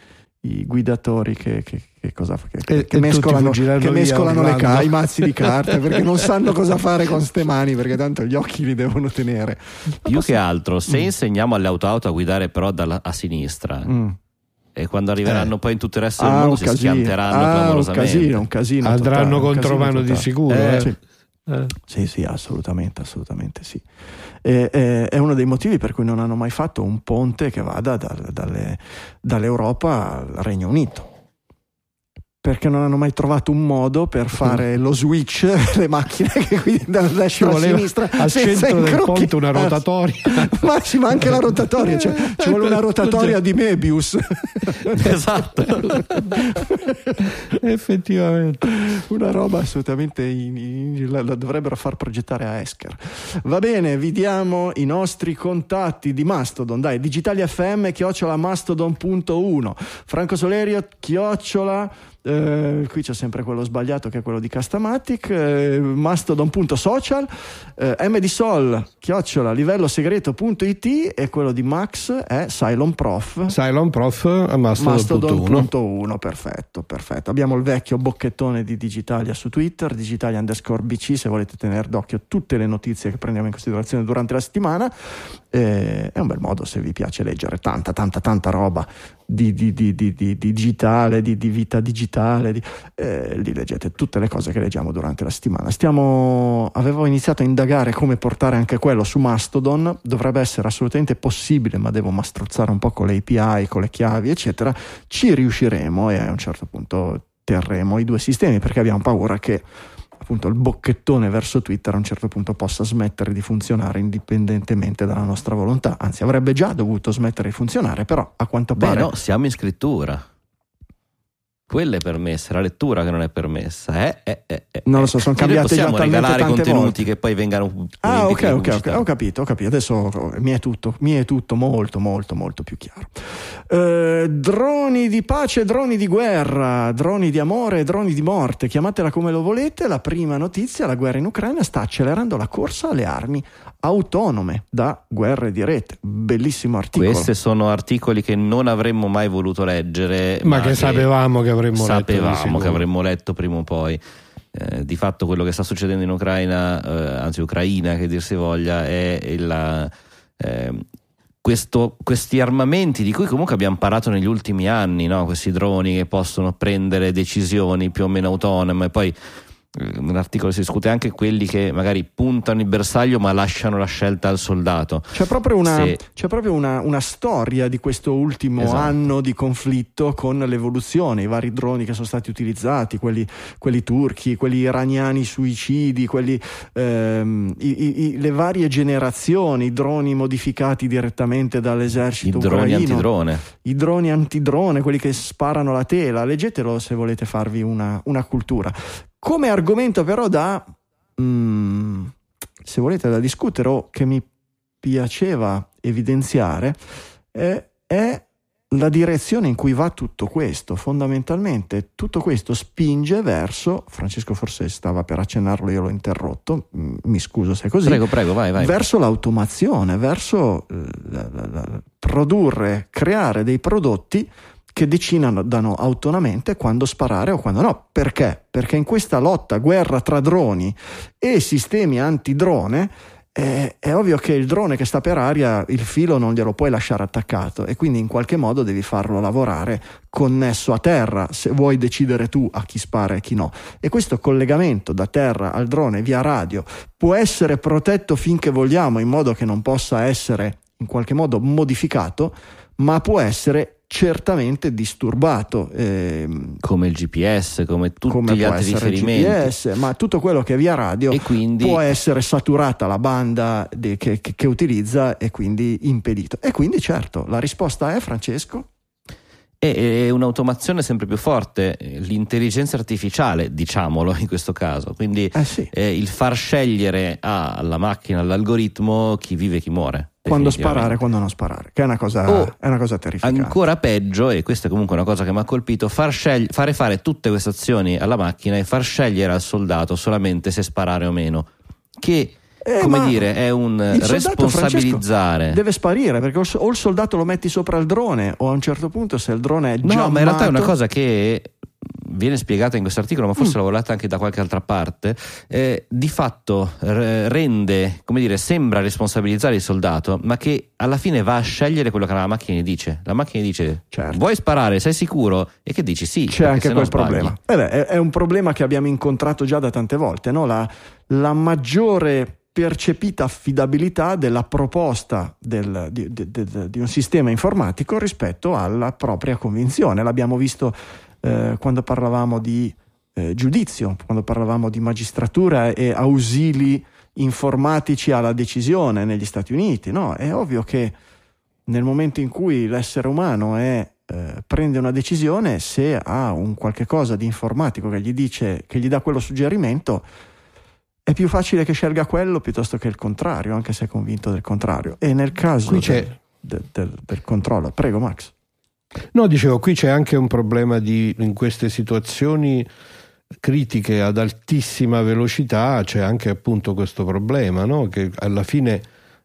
i guidatori che, che- che cosa che, che E- e mescolano, che mescolano le ca- i mazzi di carta perché non sanno cosa fare con ste mani perché tanto gli occhi li devono tenere. Più che altro, se insegniamo alle auto-auto a guidare però dalla- a sinistra Mm. e quando arriveranno Eh. poi in tutto il resto del Ah, mondo un si casino, schianteranno ah, un clamorosamente. casino, un casino Andranno un contro mano di sicuro. Eh, eh. Sì. Eh. Sì, sì, assolutamente, assolutamente sì. E- e- è uno dei motivi per cui non hanno mai fatto un ponte che vada dal- dalle- dall'Europa al Regno Unito. Perché non hanno mai trovato un modo per fare lo switch, le macchine che guidano da Ci destra a sinistra al centro del ponte una rotatoria. Ma sì, ma anche la rotatoria, cioè, ci vuole una rotatoria di Mebius. Esatto. Effettivamente. Una roba assolutamente in- in- la, la dovrebbero far progettare a Esker. Va bene, vi diamo i nostri contatti di Mastodon. Dai, Digitali FM chiocciola mastodon.1, Franco Solerio chiocciola. Eh, qui c'è sempre quello sbagliato che è quello di Castamatic, eh, mastodon.social, eh, mdsol chiocciola livello segreto.it e quello di Max è Cylon Prof. Cylon Prof a Mastodon.1. Mastodon.1 perfetto, perfetto. Abbiamo il vecchio bocchettone di Digitalia su Twitter, Digitalia underscore BC se volete tenere d'occhio tutte le notizie che prendiamo in considerazione durante la settimana. Eh, è un bel modo se vi piace leggere tanta, tanta, tanta roba di, di- di- di- di- di digitale, di, vita digitale, di- eh, lì leggete tutte le cose che leggiamo durante la settimana. Stiamo, avevo iniziato a indagare come portare anche quello su Mastodon, dovrebbe essere assolutamente possibile, ma devo mastrozzare un po' con le API, con le chiavi, eccetera. Ci riusciremo e a un certo punto terremo i due sistemi perché abbiamo paura che appunto il bocchettone verso Twitter a un certo punto possa smettere di funzionare indipendentemente dalla nostra volontà, anzi avrebbe già dovuto smettere di funzionare, però a quanto Beh, pare no, siamo in scrittura. Quella è permessa, la lettura che non è permessa. Eh, eh, eh, eh, Non lo so, eh. sono Sì, noi cambiate già possiamo talmente regalare tante contenuti volte. che poi vengano Ah, ok, ok, ok, pubblicità. ho capito, ho capito. Adesso oh, mi è tutto, mi è tutto molto, molto, molto, più chiaro. Eh, droni di pace, droni di guerra, droni di amore, droni di morte, chiamatela come lo volete. La prima notizia: la guerra in Ucraina sta accelerando la corsa alle armi autonome da guerre di rete. Bellissimo articolo. Questi sono articoli che non avremmo mai voluto leggere, Ma che sapevamo che avremmo sapevamo che avremmo letto prima o poi. Eh, di fatto quello che sta succedendo in Ucraina, eh, anzi Ucraina che dir si voglia, è il, eh, questo- questi armamenti di cui comunque abbiamo parlato negli ultimi anni, no? questi droni che possono prendere decisioni più o meno autonome, poi nell'articolo si discute anche quelli che magari puntano il bersaglio ma lasciano la scelta al soldato. C'è proprio, una, Se- c'è proprio una, una storia di questo ultimo Esatto. anno di conflitto con l'evoluzione, i vari droni che sono stati utilizzati, quelli, quelli turchi, quelli iraniani suicidi, quelli, ehm, i- i- i- le varie generazioni, i droni modificati direttamente I dall'esercito droni ucraino, antidrone. i droni antidrone, quelli che sparano la tela, leggetelo se volete farvi una, una cultura. Come argomento però da, mm, se volete, da discutere o che mi piaceva evidenziare, è, è la direzione in cui va tutto questo. Fondamentalmente tutto questo spinge verso, Francesco forse stava per accennarlo, io l'ho interrotto, mm, mi scuso se è così, Prego, prego, vai, vai. verso l'automazione, verso eh, produrre, creare dei prodotti che decidano autonomamente quando sparare o quando no. Perché? Perché in questa lotta, guerra tra droni e sistemi antidrone, eh, è ovvio che il drone che sta per aria il filo non glielo puoi lasciare attaccato e quindi in qualche modo devi farlo lavorare connesso a terra se vuoi decidere tu a chi spara e chi no. E questo collegamento da terra al drone via radio può essere protetto finché vogliamo in modo che non possa essere in qualche modo modificato, ma può essere certamente disturbato. ehm, come il GPS, come tutti come gli altri riferimenti. GPS, ma tutto quello che è via radio quindi può essere saturata la banda de- che, che- che utilizza e quindi impedito. E quindi certo, la risposta è Francesco? è, un'automazione sempre più forte, l'intelligenza artificiale, diciamolo in questo caso. Quindi Eh sì. eh, il far scegliere alla macchina, all'algoritmo, chi vive e chi muore. Quando sparare, quando non sparare, che è una cosa, O è una cosa terrificante. Ancora peggio, e questa è comunque una cosa che mi ha colpito, far scegli- fare fare tutte queste azioni alla macchina e far scegliere al soldato solamente se sparare o meno. Che, Eh, come dire, è un responsabilizzare. Deve sparire perché o il- soldato lo metti sopra il drone o a un certo punto se il drone è No, già ma in realtà è una cosa che viene spiegata in questo articolo, ma Mm. forse l'ho letta anche da qualche altra parte. eh, di fatto rende, come dire, sembra responsabilizzare il soldato, ma che alla fine va a scegliere quello che la macchina gli dice. La macchina gli dice: Certo. Vuoi sparare? Sei sicuro? E che dici sì. C'è anche quel problema. Eh beh, è, è un problema che abbiamo incontrato già da tante volte, no? la, la maggiore percepita affidabilità della proposta del- di, di- di- di un sistema informatico rispetto alla propria convinzione. L'abbiamo visto eh, quando parlavamo di eh, giudizio, quando parlavamo di magistratura e ausili informatici alla decisione negli Stati Uniti. No? È ovvio che nel momento in cui l'essere umano è, eh, prende una decisione, se ha un qualche cosa di informatico che gli dice, che gli dà quello suggerimento, è più facile che scelga quello piuttosto che il contrario, anche se è convinto del contrario. E nel caso del, del- del- del controllo, prego Max. No, dicevo, qui c'è anche un problema di, in queste situazioni critiche ad altissima velocità, c'è anche appunto questo problema, no? che alla fine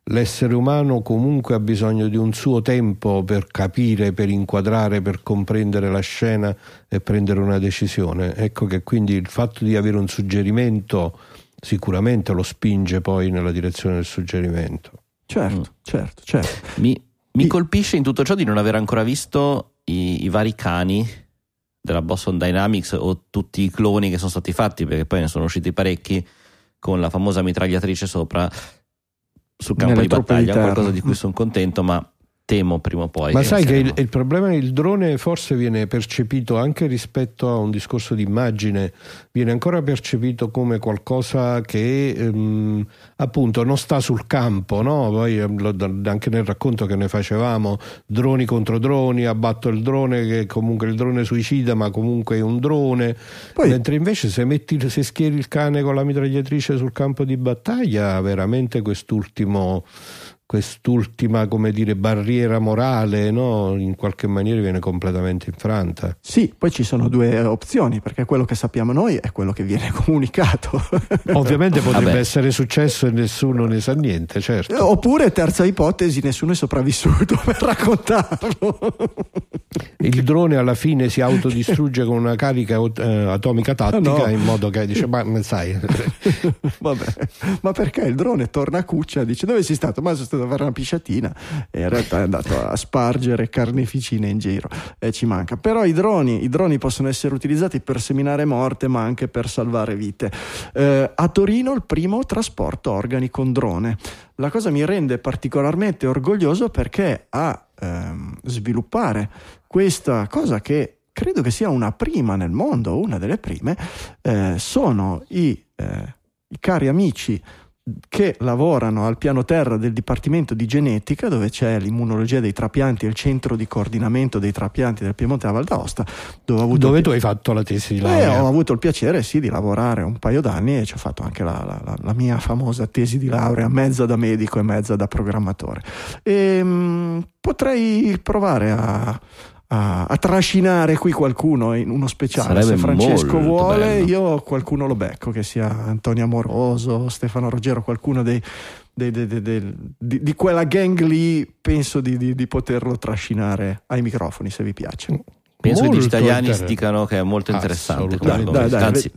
l'essere umano comunque ha bisogno di un suo tempo per capire, per inquadrare, per comprendere la scena e prendere una decisione. Ecco che quindi il fatto di avere un suggerimento sicuramente lo spinge poi nella direzione del suggerimento. Certo, Mm. certo, certo. Mi, mi I- colpisce in tutto ciò di non aver ancora visto i, i vari cani della Boston Dynamics o tutti i cloni che sono stati fatti, perché poi ne sono usciti parecchi con la famosa mitragliatrice sopra sul campo Nelle di di battaglia, terra. qualcosa di cui sono contento, ma temo prima o poi. Ma che sai che il, il problema il drone forse viene percepito anche rispetto a un discorso di immagine, viene ancora percepito come qualcosa che ehm, appunto non sta sul campo, no? Poi ehm, lo- anche nel racconto che ne facevamo, droni contro droni, abbatto il drone che comunque il drone suicida, ma comunque è un drone. Poi- Mentre invece se metti se schieri il cane con la mitragliatrice sul campo di battaglia, veramente quest'ultimo quest'ultima come dire barriera morale no? in qualche maniera viene completamente infranta Sì, poi ci sono due opzioni, perché quello che sappiamo noi è quello che viene comunicato. ovviamente potrebbe Vabbè. essere successo e nessuno ne sa niente certo Oppure, terza ipotesi, nessuno è sopravvissuto per raccontarlo. il drone alla fine si autodistrugge con una carica eh, atomica tattica No. in modo che dice ma sai Vabbè, ma perché il drone torna a cuccia dice dove sei stato? Ma sono stato a fare una pisciatina e in realtà è andato a spargere carneficine in giro e ci manca. Però i droni, i droni possono essere utilizzati per seminare morte ma anche per salvare vite. Eh, a Torino il primo trasporto organi con drone. La cosa mi rende particolarmente orgoglioso perché a ehm, sviluppare questa cosa che credo che sia una prima nel mondo, una delle prime, eh, sono i, eh, i cari amici che lavorano al piano terra del Dipartimento di Genetica, dove c'è l'immunologia dei trapianti e il centro di coordinamento dei trapianti del Piemonte e Val d'Aosta, dove ho avuto dove tu hai fatto la tesi di eh, laurea ho avuto il piacere sì di lavorare un paio d'anni e ci ho fatto anche la, la- la- mia famosa tesi di laurea, mezza da medico e mezza da programmatore. E, mm, potrei provare a, a- a trascinare qui qualcuno in uno speciale. Sarebbe Se Francesco molto vuole, bello. io qualcuno lo becco, che sia Antonio Amoroso, Stefano Ruggero, qualcuno dei. dei- dei- dei- dei- di, di quella gang lì penso di, di- di poterlo trascinare ai microfoni se vi piace. Penso che gli Molto italiani dicano che è molto interessante. argomento. Dai, dai, Anzi,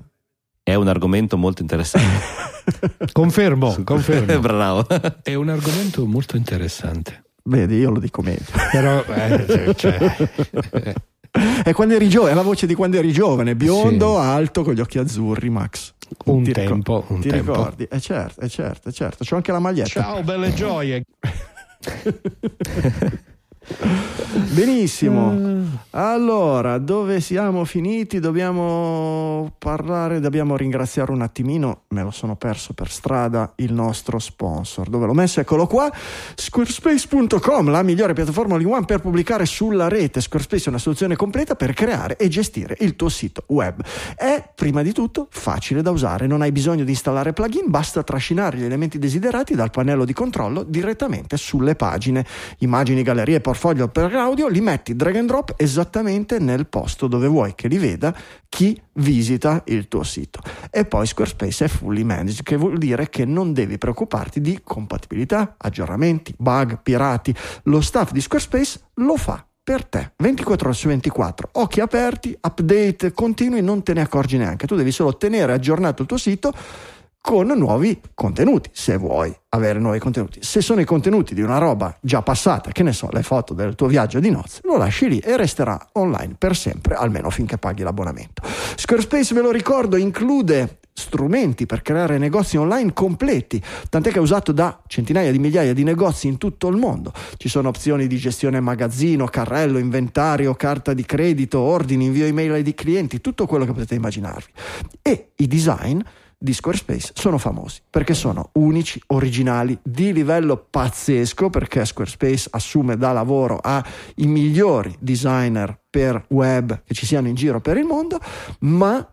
è un argomento molto interessante. confermo confermo Bravo. è un argomento molto interessante Vedi, io lo dico meglio. però eh, cioè, È quando eri giovane, è la voce di quando eri giovane, biondo, Sì. alto, con gli occhi azzurri, Max. un Ti ricor- tempo un Ti tempo ricordi? Eh certo, eh certo, eh certo. C'ho anche la maglietta. ciao belle gioie Benissimo. Allora, dove siamo finiti? Dobbiamo parlare, dobbiamo ringraziare un attimino, me lo sono perso per strada, il nostro sponsor. Dove l'ho messo? Eccolo qua. Squarespace.com, la migliore piattaforma all one per pubblicare sulla rete. Squarespace è una soluzione completa per creare e gestire il tuo sito web. È, prima di tutto, facile da usare. Non hai bisogno di installare plugin, basta trascinare gli elementi desiderati dal pannello di controllo direttamente sulle pagine. Immagini, gallerie, portfolio per audio, li metti drag and drop esattamente nel posto dove vuoi che li veda chi visita il tuo sito. E poi Squarespace è fully managed, che vuol dire che non devi preoccuparti di compatibilità, aggiornamenti, bug, pirati. Lo staff di Squarespace lo fa per te 24 ore su 24 occhi aperti update continui non te ne accorgi neanche tu devi solo tenere aggiornato il tuo sito con nuovi contenuti, se vuoi avere nuovi contenuti. Se sono i contenuti di una roba già passata, che ne so, le foto del tuo viaggio di nozze, lo lasci lì e resterà online per sempre, almeno finché paghi l'abbonamento. Squarespace, ve lo ricordo, include strumenti per creare negozi online completi, tant'è che è usato da centinaia di migliaia di negozi in tutto il mondo. Ci sono opzioni di gestione magazzino, carrello, inventario, carta di credito, ordini, invio email ai clienti, tutto quello che potete immaginarvi. E i design di Squarespace sono famosi perché sono unici, originali, di livello pazzesco perché Squarespace assume da lavoro ai migliori designer per web che ci siano in giro per il mondo, ma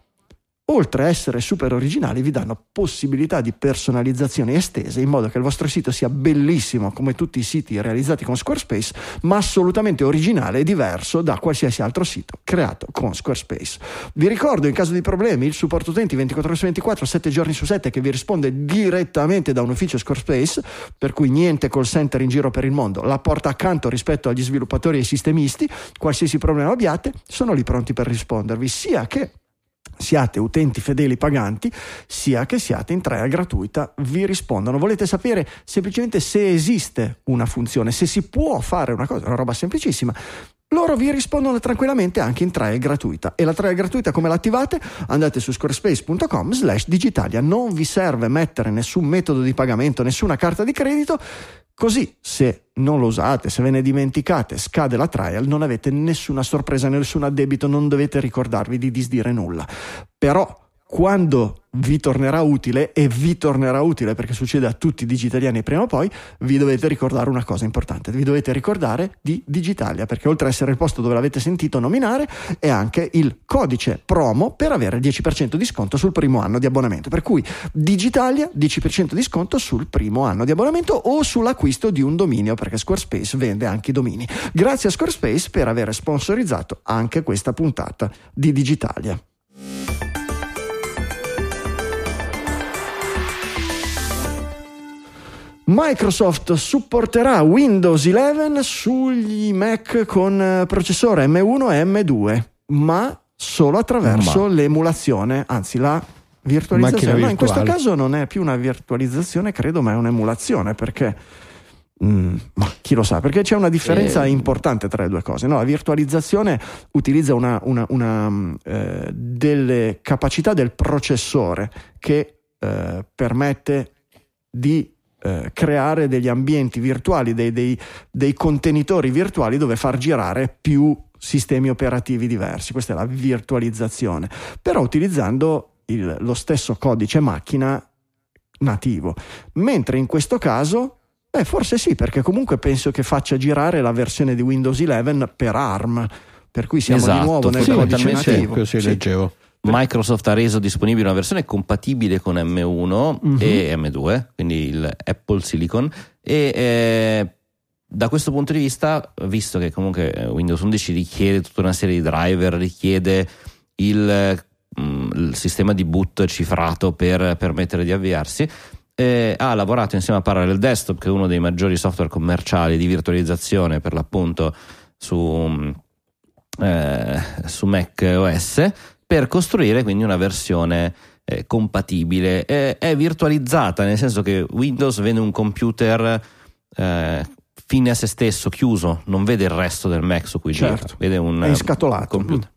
oltre a essere super originali, vi danno possibilità di personalizzazione estese in modo che il vostro sito sia bellissimo come tutti i siti realizzati con Squarespace, ma assolutamente originale e diverso da qualsiasi altro sito creato con Squarespace. Vi ricordo in caso di problemi il supporto utenti 24 ore su 24, 7 giorni su 7 che vi risponde direttamente da un ufficio Squarespace, per cui niente call center in giro per il mondo, la porta accanto rispetto agli sviluppatori e ai sistemisti, qualsiasi problema abbiate, sono lì pronti per rispondervi, sia che siate utenti fedeli paganti, sia che siate in trial gratuita, vi rispondono. Volete sapere semplicemente se esiste una funzione, se si può fare una cosa, una roba semplicissima. Loro vi rispondono tranquillamente anche in trial gratuita e la trial gratuita come l'attivate? Andate su squarespace.com slash digitalia, non vi serve mettere nessun metodo di pagamento, nessuna carta di credito, Così, se non lo usate, se ve ne dimenticate, scade la trial, non avete nessuna sorpresa, nessun addebito, non dovete ricordarvi di disdire nulla. Però quando vi tornerà utile e vi tornerà utile perché succede a tutti i digitaliani prima o poi, vi dovete ricordare una cosa importante, vi dovete ricordare di Digitalia perché oltre ad essere il posto dove l'avete sentito nominare è anche il codice promo per avere il 10% di sconto sul primo anno di abbonamento, per cui Digitalia 10% di sconto sul primo anno di abbonamento o sull'acquisto di un dominio perché Squarespace vende anche i domini. Grazie a Squarespace per aver sponsorizzato anche questa puntata di Digitalia. Microsoft supporterà Windows 11 sugli Mac con eh, processore M1 e M2, ma solo attraverso ma. l'emulazione, anzi la virtualizzazione. No, in questo caso non è più una virtualizzazione, credo, ma è un'emulazione perché. Mm, ma chi lo sa? Perché c'è una differenza eh, importante tra le due cose. No? La virtualizzazione utilizza una, una, una, eh, delle capacità del processore che eh, permette di eh, creare degli ambienti virtuali, dei, dei, dei contenitori virtuali dove far girare più sistemi operativi diversi. Questa è la virtualizzazione, però utilizzando il, lo stesso codice macchina nativo. Mentre in questo caso Beh, forse sì, perché comunque penso che faccia girare la versione di Windows 11 per ARM, per cui siamo esatto, di nuovo nel sì, codice nativo. Così sì. leggevo. Microsoft ha reso disponibile una versione compatibile con M1 Mhm. e M2, quindi il Apple Silicon, e eh, da questo punto di vista, visto che comunque eh, Windows 11 richiede tutta una serie di driver, richiede il, mm, il sistema di boot cifrato per permettere di avviarsi, eh, ha lavorato insieme a Parallel Desktop, che è uno dei maggiori software commerciali di virtualizzazione per l'appunto su, mm, eh, su Mac OS per costruire quindi una versione eh, compatibile. Eh, è virtualizzata nel senso che Windows vede un computer eh, fine a se stesso, chiuso, non vede il resto del Mac su cui Certo. gira, vede un È inscatolato. computer.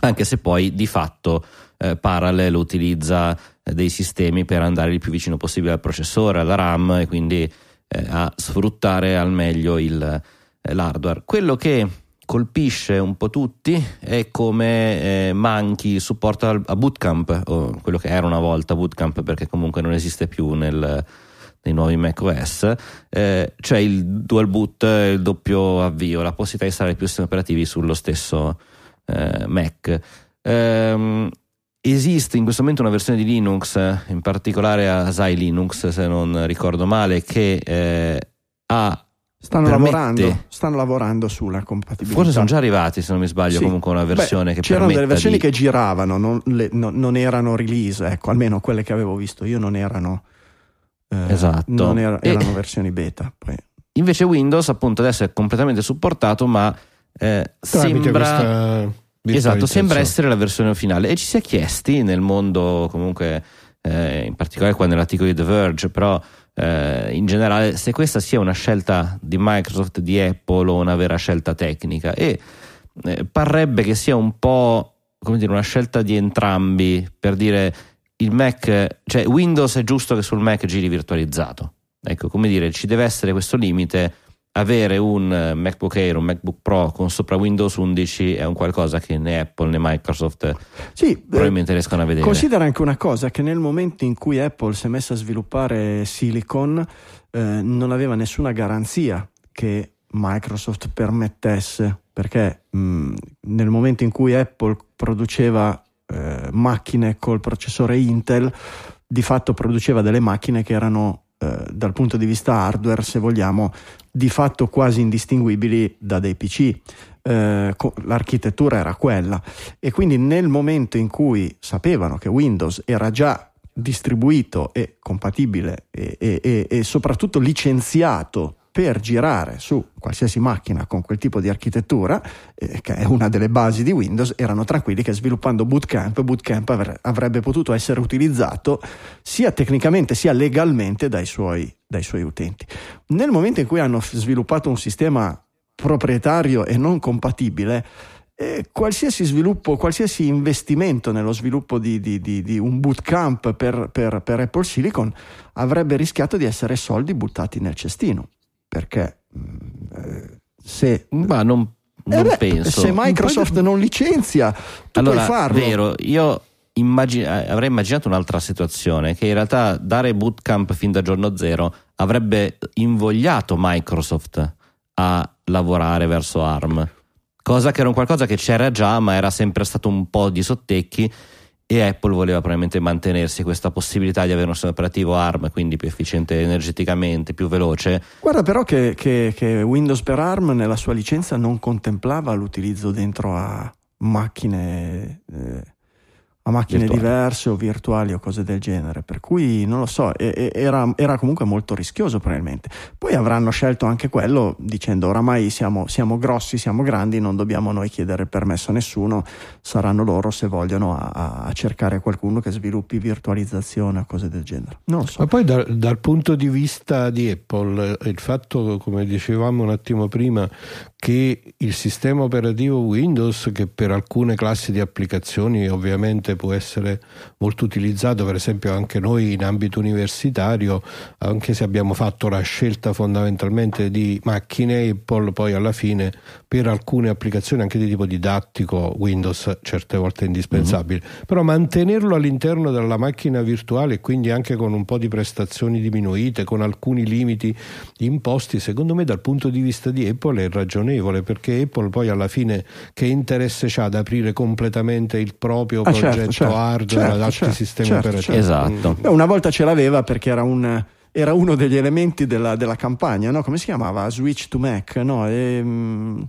Anche se poi di fatto eh, Parallel utilizza eh, dei sistemi per andare il più vicino possibile al processore, alla RAM e quindi eh, a sfruttare al meglio il, l'hardware. Quello che colpisce un po' tutti è come eh, manchi supporto al- a Bootcamp, o quello che era una volta Bootcamp perché comunque non esiste più nel, nei nuovi macOS, eh, cioè il dual boot, il doppio avvio, la possibilità di installare più sistemi operativi sullo stesso eh, Mac. Ehm, esiste in questo momento una versione di Linux, in particolare Asai Linux, se non ricordo male, che eh, ha Stanno lavorando, stanno lavorando sulla compatibilità. Forse sono già arrivati, se non mi sbaglio, Sì. comunque una versione Beh, che c'erano delle versioni di- che giravano, non, le- no- non erano release, ecco, almeno quelle che avevo visto io non erano, eh, Esatto. non era- E- erano versioni beta. Poi. Invece Windows appunto adesso è completamente supportato, ma eh, sembra... questa Esatto, sembra essere la versione finale e ci si è chiesti nel mondo comunque, eh, in particolare qua nell'articolo di The Verge, però eh, in generale se questa sia una scelta di Microsoft, di Apple o una vera scelta tecnica e eh, parrebbe che sia un po' come dire una scelta di entrambi per dire il Mac, cioè Windows è giusto che sul Mac giri virtualizzato. Ecco, come dire, ci deve essere questo limite avere un eh, MacBook Air, un MacBook Pro con sopra Windows 11 è un qualcosa che né Apple né Microsoft eh, Sì, eh, probabilmente riescono a vedere. Considera anche una cosa, che nel momento in cui Apple si è messa a sviluppare Silicon, eh, non aveva nessuna garanzia che Microsoft permettesse, perché mh, nel momento in cui Apple produceva eh, macchine col processore Intel, di fatto produceva delle macchine che erano eh, dal punto di vista hardware, se vogliamo, di fatto quasi indistinguibili da dei PC. Eh, l'architettura era quella e quindi nel momento in cui sapevano che Windows era già distribuito e compatibile e, e- e- e soprattutto licenziato per girare su qualsiasi macchina con quel tipo di architettura, eh, che è una delle basi di Windows, erano tranquilli che sviluppando Bootcamp, Bootcamp avre- avrebbe potuto essere utilizzato sia tecnicamente sia legalmente dai suoi, dai suoi utenti. Nel momento in cui hanno sviluppato un sistema proprietario e non compatibile, eh, qualsiasi sviluppo, qualsiasi investimento nello sviluppo di, di- di- di un bootcamp per, per- per Apple Silicon avrebbe rischiato di essere soldi buttati nel cestino. Perché mm, eh, se, Ma non, eh non beh, penso. se Microsoft non licenzia, tu allora, puoi farlo. vero, io immagi- eh, avrei immaginato un'altra situazione, che in realtà dare bootcamp fin da giorno zero avrebbe invogliato Microsoft a lavorare verso ARM, cosa che era un qualcosa che c'era già, ma era sempre stato un po' di sottecchi e Apple voleva probabilmente mantenersi questa possibilità di avere un sistema operativo ARM, quindi più efficiente energeticamente, più veloce. Guarda però che, che- che Windows per ARM nella sua licenza non contemplava l'utilizzo dentro a macchine, eh, a macchine Virtuali. diverse o virtuali o cose del genere, per cui non lo so, era, era comunque molto rischioso probabilmente. Poi avranno scelto anche quello dicendo oramai siamo, siamo grossi, siamo grandi, non dobbiamo noi chiedere permesso a nessuno, saranno loro se vogliono a, a cercare qualcuno che sviluppi virtualizzazione o cose del genere. Non lo so. Ma poi dal, dal punto di vista di Apple, il fatto, come dicevamo un attimo prima, che il sistema operativo Windows, che per alcune classi di applicazioni ovviamente può essere molto utilizzato, per esempio anche noi in ambito universitario, anche se abbiamo fatto la scelta fondamentalmente di macchine Apple, poi alla fine per alcune applicazioni anche di tipo didattico Windows certe volte è indispensabile, però mantenerlo all'interno della macchina virtuale e quindi anche con un po' di prestazioni diminuite, con alcuni limiti imposti, secondo me dal punto di vista di Apple è ragionevole perché Apple poi alla fine che interesse c'ha ad aprire completamente il proprio Ah, certo, progetto certo, hardware certo, ad altri certo, sistemi certo, operativi. Esatto. Beh, una volta ce l'aveva perché era, un- era uno degli elementi della, della campagna, no? come si chiamava? Switch to Mac, no? E, mm,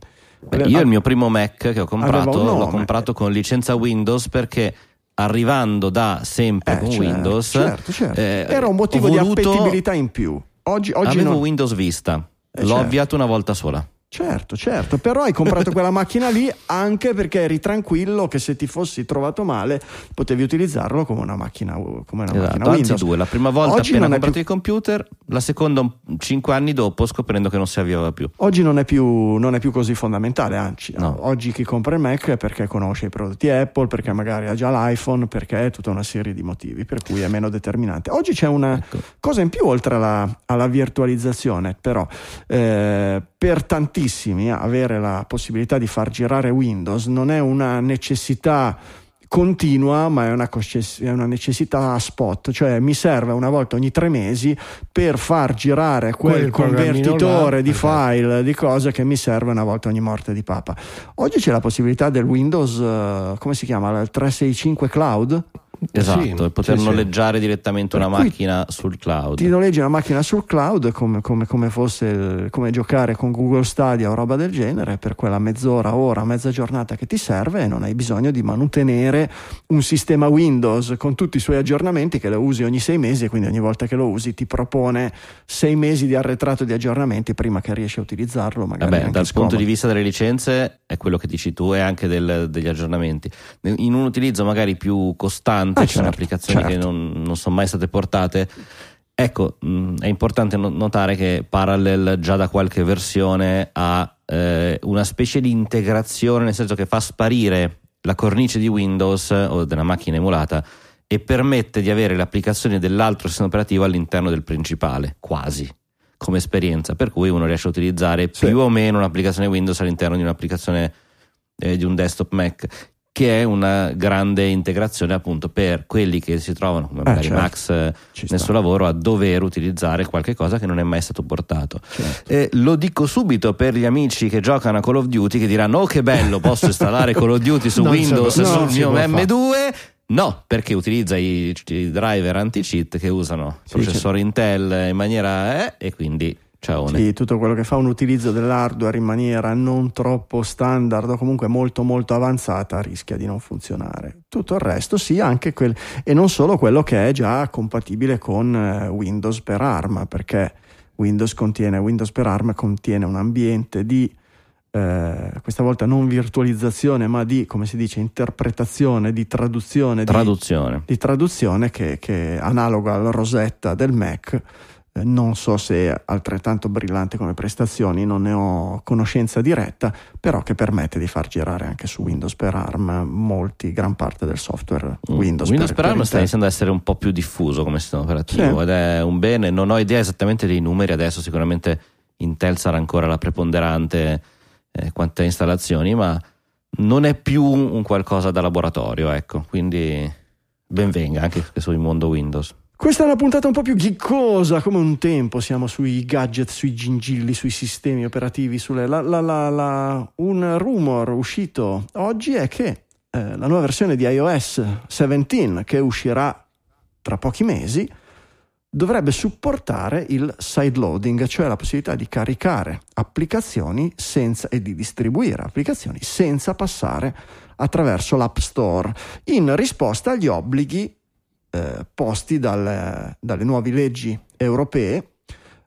Beh, io il mio primo Mac che ho comprato Aveva l'ho comprato con licenza Windows perché arrivando da sempre eh, con certo, Windows certo, certo. eh, era un motivo ho di voluto- appetibilità in più. Oggi, oggi avevo non- Windows Vista Eh, l'ho certo. avviato una volta sola Certo, certo, però hai comprato quella macchina lì anche perché eri tranquillo che se ti fossi trovato male potevi utilizzarlo come una macchina, come una Esatto, macchina anzi Windows. due la prima volta Oggi appena comprato più- il computer la seconda cinque anni dopo scoprendo che non si avviava più. Oggi non è, più, non è più così fondamentale, anzi, No. oggi chi compra il Mac è perché conosce i prodotti Apple, perché magari ha già l'iPhone, perché è tutta una serie di motivi, per cui è meno determinante. Oggi c'è una Ecco. cosa in più oltre alla, alla virtualizzazione, però eh, per tantissimi avere la possibilità di far girare Windows non è una necessità continua, ma è una, cosces- è una necessità spot, cioè mi serve una volta ogni tre mesi per far girare quel, Quel convertitore là, di esatto. file di cose che mi serve una volta ogni morte di papa. Oggi c'è la possibilità del Windows, eh, come si chiama? Il 365 Cloud? Esatto, Sì, e poter sì, sì. noleggiare direttamente una macchina sul cloud. Ti noleggi una macchina sul cloud come, come- come fosse come giocare con Google Stadia o roba del genere per quella mezz'ora, ora, mezza giornata che ti serve e non hai bisogno di manutenere un sistema Windows con tutti i suoi aggiornamenti che lo usi ogni sei mesi e quindi ogni volta che lo usi ti propone sei mesi di arretrato di aggiornamenti prima che riesci a utilizzarlo. Magari Vabbè, dal punto scomodo. di vista delle licenze è quello che dici tu e anche del- degli aggiornamenti. In un utilizzo magari più costante, Ah, ci sono certo, applicazioni certo. che non, non sono mai state portate. Ecco, mh, è importante no- notare che Parallel già da qualche versione ha eh, una specie di integrazione, nel senso che fa sparire la cornice di Windows o della macchina emulata e permette di avere le applicazioni dell'altro sistema operativo all'interno del principale, quasi come esperienza, per cui uno riesce a utilizzare Sì. più o meno un'applicazione Windows all'interno di un'applicazione eh, di un desktop Mac, che è una grande integrazione appunto per quelli che si trovano, come magari certo. Max eh, Ci nel sta. suo lavoro, a dover utilizzare qualche cosa che non è mai stato portato. Certo. Eh, lo dico subito per gli amici che giocano a Call of Duty che diranno: Oh, che bello, posso installare Call of Duty su Non Windows non sul mio può M2. No, perché utilizza i, i driver anti-cheat che usano Sì, processori Intel in maniera. eh, e quindi ciao. Sì, tutto quello che fa un utilizzo dell'hardware in maniera non troppo standard o comunque molto molto avanzata rischia di non funzionare. Tutto il resto sì, anche quel e non solo quello che è già compatibile con eh, Windows per ARM, perché Windows contiene Windows per ARM contiene un ambiente di eh, questa volta non virtualizzazione, ma di come si dice interpretazione, di traduzione, di- Traduzione. di traduzione che, che è analoga alla Rosetta del Mac. Eh, Non so se è altrettanto brillante come prestazioni, non ne ho conoscenza diretta, però che permette di far girare anche su Windows per ARM molti, gran parte del software Mm. Windows, Windows per, ARM sta iniziando ad essere un po' più diffuso come sistema operativo Sì. ed è un bene. Non ho idea esattamente dei numeri adesso, sicuramente Intel sarà ancora la preponderante eh, quante installazioni, ma non è più un qualcosa da laboratorio, ecco. Quindi benvenga anche sul mondo Windows. Questa è una puntata un po' più ghiccosa, come un tempo siamo sui gadget, sui gingilli, sui sistemi operativi. Sulle, la- la- la- un rumor uscito oggi è che eh, la nuova versione di iOS 17, che uscirà tra pochi mesi, dovrebbe supportare il sideloading, cioè la possibilità di caricare applicazioni senza, e di distribuire applicazioni senza passare attraverso l'App Store, in risposta agli obblighi eh, posti dalle, dalle nuove leggi europee.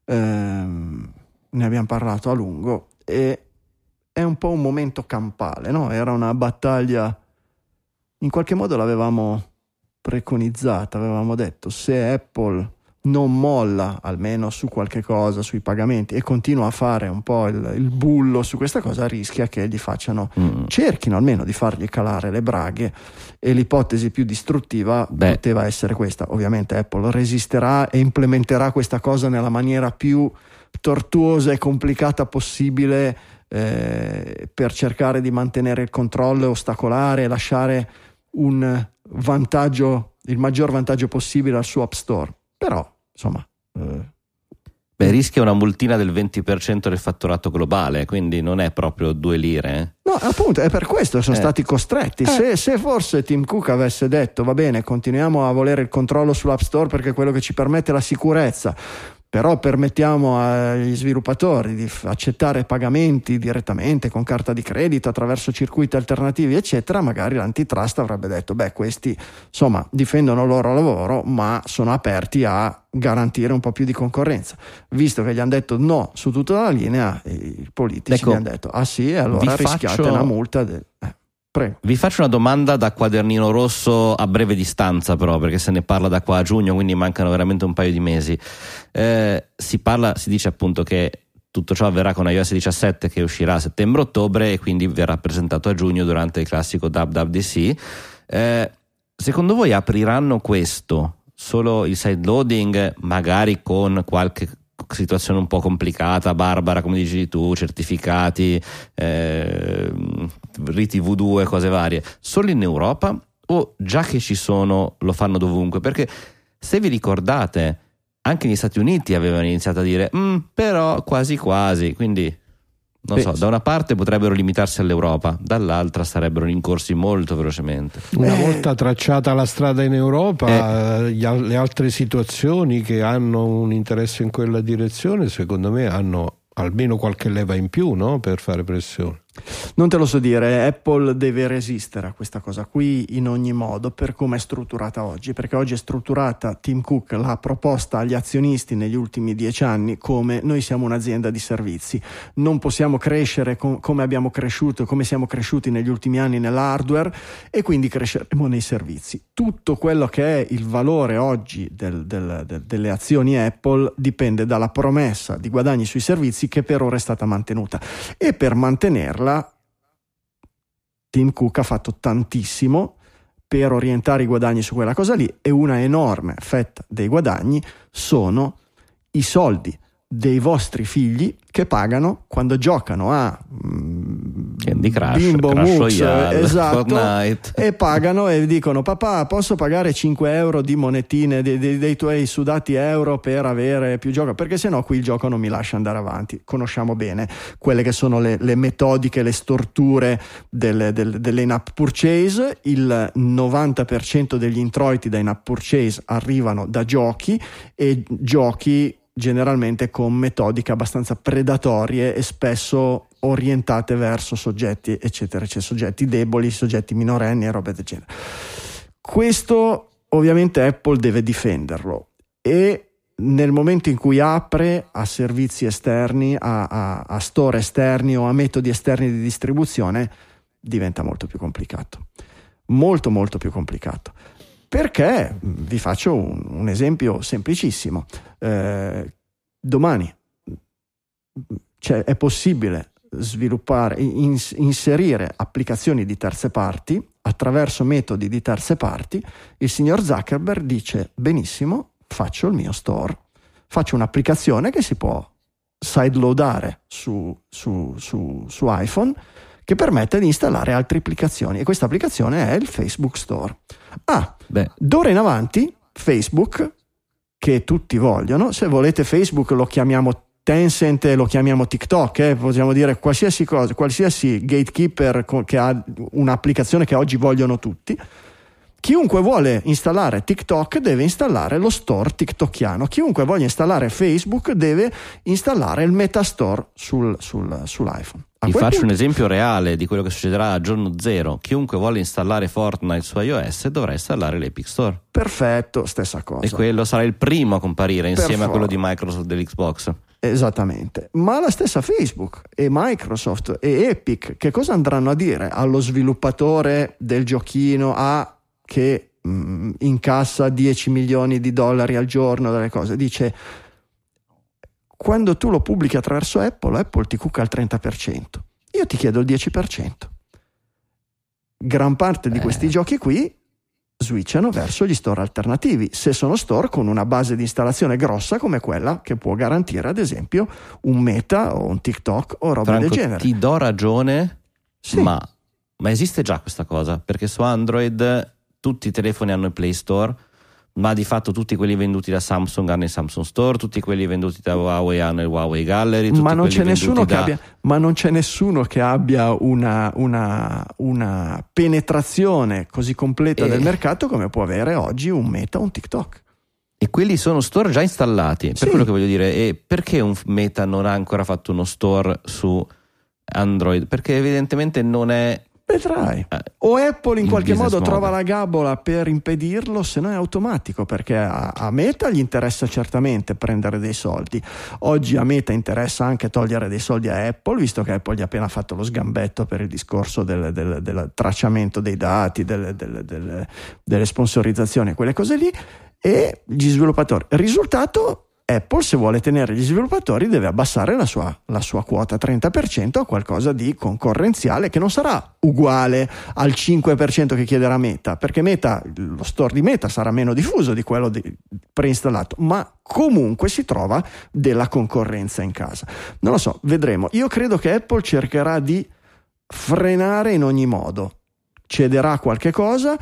Ehm, ne abbiamo parlato a lungo e è un po' un momento campale, no? Era una battaglia, in qualche modo l'avevamo preconizzata, avevamo detto se Apple non molla almeno su qualche cosa, sui pagamenti e continua a fare un po' il, il bullo su questa cosa, rischia che gli facciano Mm. cerchino almeno di fargli calare le braghe e l'ipotesi più distruttiva Beh. poteva essere questa. Ovviamente Apple resisterà e implementerà questa cosa nella maniera più tortuosa e complicata possibile eh, per cercare di mantenere il controllo e ostacolare e lasciare un vantaggio, il maggior vantaggio possibile al suo App Store. Però, insomma, eh, Beh, rischia una multina del 20% del fatturato globale, quindi non è proprio due lire. eh. No, appunto, è per questo che sono Eh. stati costretti. Se, se forse Tim Cook avesse detto va bene, continuiamo a volere il controllo sull'App Store perché è quello che ci permette la sicurezza, però permettiamo agli sviluppatori di accettare pagamenti direttamente con carta di credito attraverso circuiti alternativi, eccetera, magari l'antitrust avrebbe detto, beh, questi insomma difendono il loro lavoro, ma sono aperti a garantire un po' più di concorrenza. Visto che gli hanno detto no su tutta la linea, i politici Ecco, gli hanno detto ah sì, e allora rischiate faccio- una multa. del- eh. Prego. Vi faccio una domanda da quadernino rosso a breve distanza, però, perché se ne parla da qua a giugno, quindi mancano veramente un paio di mesi. Eh, si, parla, si dice appunto che tutto ciò avverrà con iOS 17 che uscirà a settembre-ottobre e quindi verrà presentato a giugno durante il classico WWDC. Eh, secondo voi apriranno questo solo il side loading, magari con qualche situazione un po' complicata, barbara, come dici tu, certificati, eh, riti V2, cose varie, solo in Europa? O già che ci sono lo fanno dovunque? Perché se vi ricordate, anche negli Stati Uniti avevano iniziato a dire, mm, però quasi quasi, quindi non Beh, so, da una parte potrebbero limitarsi all'Europa, dall'altra sarebbero rincorsi molto velocemente. Una Eh. volta tracciata la strada in Europa, Eh. gli al- le altre situazioni che hanno un interesse in quella direzione, secondo me, hanno almeno qualche leva in più no? per fare pressione. Non te lo so dire, Apple deve resistere a questa cosa qui in ogni modo per come è strutturata oggi, perché oggi è strutturata, Tim Cook l'ha proposta agli azionisti negli ultimi dieci anni come noi siamo un'azienda di servizi, non possiamo crescere com- come abbiamo cresciuto, come siamo cresciuti negli ultimi anni nell'hardware e quindi cresceremo nei servizi. Tutto quello che è il valore oggi del- del- del- delle azioni Apple dipende dalla promessa di guadagni sui servizi che per ora è stata mantenuta e per mantenerla Tim Cook ha fatto tantissimo per orientare i guadagni su quella cosa lì e una enorme fetta dei guadagni sono i soldi dei vostri figli che pagano quando giocano a mm, Candy Crush, Bimbo Clash Mux, Royale, esatto, Fortnite. e pagano e dicono papà posso pagare 5 euro di monetine dei, dei- dei tuoi sudati euro per avere più gioco? Perché sennò qui il gioco non mi lascia andare avanti. Conosciamo bene quelle che sono le, le metodiche le storture delle, del- delle in-app purchase. Il 90% degli introiti da in-app purchase arrivano da giochi e giochi generalmente con metodiche abbastanza predatorie e spesso orientate verso soggetti, eccetera, eccetera, soggetti deboli, soggetti minorenni e robe del genere. Questo ovviamente Apple deve difenderlo e nel momento in cui apre a servizi esterni, a, a- a store esterni o a metodi esterni di distribuzione, diventa molto più complicato. Molto molto più complicato. Perché vi faccio un, un esempio semplicissimo. Eh, domani cioè, è possibile sviluppare, ins- inserire applicazioni di terze parti attraverso metodi di terze parti. Il signor Zuckerberg dice benissimo, faccio il mio store, faccio un'applicazione che si può sideloadare su, su, su, su iPhone che permette di installare altre applicazioni e questa applicazione è il Facebook Store. Ah, Beh, D'ora in avanti Facebook, che tutti vogliono, se volete Facebook lo chiamiamo Tencent, lo chiamiamo TikTok, eh, possiamo dire qualsiasi cosa, qualsiasi gatekeeper che ha un'applicazione che oggi vogliono tutti. Chiunque vuole installare TikTok deve installare lo store tiktokiano. Chiunque voglia installare Facebook deve installare il Metastore sul, sul, sull'iPhone. A vi faccio un punto- esempio reale di quello che succederà a giorno zero. Chiunque vuole installare Fortnite su iOS dovrà installare l'Epic Store. Perfetto, stessa cosa. E quello sarà il primo a comparire insieme a quello di Microsoft dell'Xbox. Esattamente, ma la stessa Facebook e Microsoft e Epic che cosa andranno a dire allo sviluppatore del giochino A che mm, incassa 10 milioni di dollari al giorno delle cose? Dice quando tu lo pubblichi attraverso Apple, Apple ti cucca il 30%. Io ti chiedo il 10%. Gran parte di Eh. questi giochi qui switchano verso gli store alternativi, se sono store con una base di installazione grossa come quella che può garantire ad esempio un Meta o un TikTok o roba Franco, del genere. ti do ragione, Sì. ma, ma esiste già questa cosa? Perché su Android tutti i telefoni hanno il Play Store, ma di fatto tutti quelli venduti da Samsung hanno il Samsung Store, tutti quelli venduti da Huawei hanno il Huawei Gallery. ma non, quelli c'è nessuno venduti che da- abbia, ma non c'è nessuno che abbia una, una- una penetrazione così completa Eh. del mercato come può avere oggi un Meta o un TikTok. E quelli sono store già installati. Per Sì. quello che voglio dire, e perché un Meta non ha ancora fatto uno store su Android? Perché evidentemente non è Vedrai. Eh, O Apple in qualche modo trova la gabola per impedirlo, se no è automatico, perché a, a Meta gli interessa certamente prendere dei soldi. Oggi a Meta interessa anche togliere dei soldi a Apple, visto che Apple gli ha appena fatto lo sgambetto per il discorso del, del- del tracciamento dei dati, delle, delle- sponsorizzazioni, quelle cose lì, e gli sviluppatori. Il risultato Apple, se vuole tenere gli sviluppatori, deve abbassare la sua, la sua quota 30% a qualcosa di concorrenziale che non sarà uguale al 5% che chiederà Meta, perché Meta, lo store di Meta sarà meno diffuso di quello di- preinstallato, ma comunque si trova della concorrenza in casa. Non lo so, vedremo. Io credo che Apple cercherà di frenare in ogni modo. Cederà qualche cosa,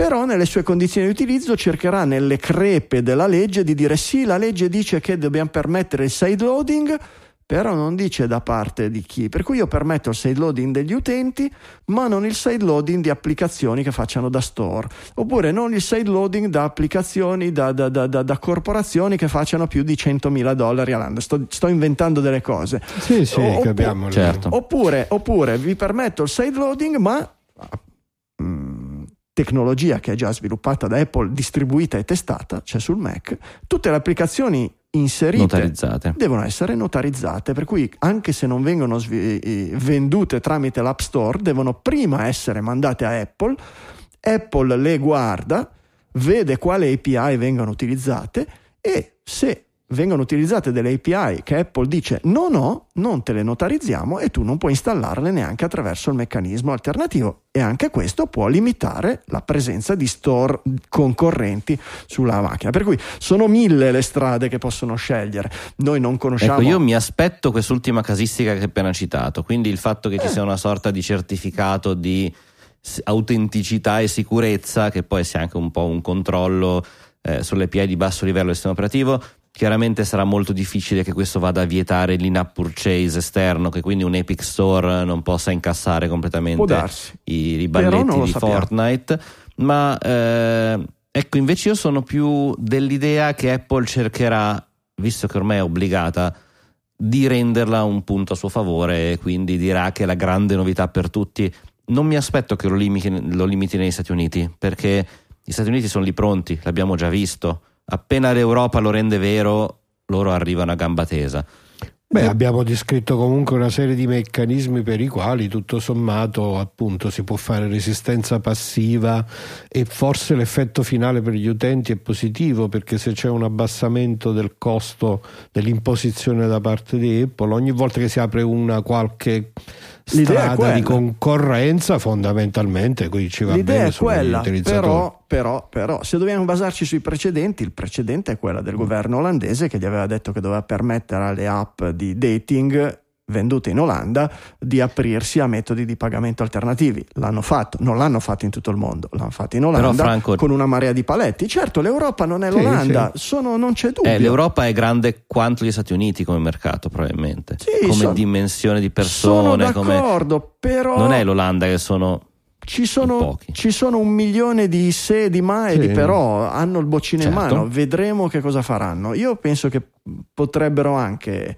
però nelle sue condizioni di utilizzo cercherà nelle crepe della legge di dire sì, la legge dice che dobbiamo permettere il side loading, però non dice da parte di chi. Per cui io permetto il side loading degli utenti, ma non il side loading di applicazioni che facciano da store, oppure non il side loading da applicazioni da, da- da- da- da corporazioni che facciano più di 100.000 dollari all'anno. Sto, sto inventando delle cose. Sì, sì, capiamo. Certo. Oppure, oppure vi permetto il side loading, ma tecnologia che è già sviluppata da Apple, distribuita e testata, cioè sul Mac, tutte le applicazioni inserite Notarizzate. devono essere notarizzate, per cui anche se non vengono svi- eh, vendute tramite l'App Store, devono prima essere mandate a Apple, Apple le guarda, vede quale API vengono utilizzate e se vengono utilizzate delle API che Apple dice no no, non te le notarizziamo e tu non puoi installarle neanche attraverso il meccanismo alternativo e anche questo può limitare la presenza di store concorrenti sulla macchina. Per cui sono mille le strade che possono scegliere. Noi non conosciamo Ecco, io mi aspetto quest'ultima casistica che hai appena citato, quindi il fatto che ci Eh. sia una sorta di certificato di autenticità e sicurezza, che poi sia anche un po' un controllo eh, sulle API di basso livello del sistema operativo. Chiaramente sarà molto difficile che questo vada a vietare l'in-app purchase esterno, che quindi un Epic Store non possa incassare completamente i, i balletti di sappiamo. Fortnite, ma eh, ecco invece io sono più dell'idea che Apple cercherà, visto che ormai è obbligata, di renderla un punto a suo favore e quindi dirà che è la grande novità per tutti. Non mi aspetto che lo limiti, lo limiti negli Stati Uniti, perché gli Stati Uniti sono lì pronti, l'abbiamo già visto. Appena l'Europa lo rende vero, loro arrivano a gamba tesa. Beh, abbiamo descritto comunque una serie di meccanismi per i quali tutto sommato appunto si può fare resistenza passiva e forse l'effetto finale per gli utenti è positivo perché se c'è un abbassamento del costo dell'imposizione da parte di Apple ogni volta che si apre una qualche strada di quella. concorrenza fondamentalmente qui ci va L'idea bene quella, però, però, però, se dobbiamo basarci sui precedenti, il precedente è quello del governo olandese che gli aveva detto che doveva permettere alle app di dating vendute in Olanda di aprirsi a metodi di pagamento alternativi. L'hanno fatto, non l'hanno fatto in tutto il mondo, l'hanno fatto in Olanda Franco- con una marea di paletti. Certo, l'Europa non è Sì, l'Olanda, sono- non c'è dubbio. Eh, L'Europa è grande quanto gli Stati Uniti come mercato, probabilmente. Sì, come sono- dimensione di sono persone. come- d'accordo, però Non è l'Olanda che sono. Ci sono, ci sono un milione di se, di ma e Sì. di però, hanno il boccino in Certo. mano, vedremo che cosa faranno. Io penso che potrebbero anche,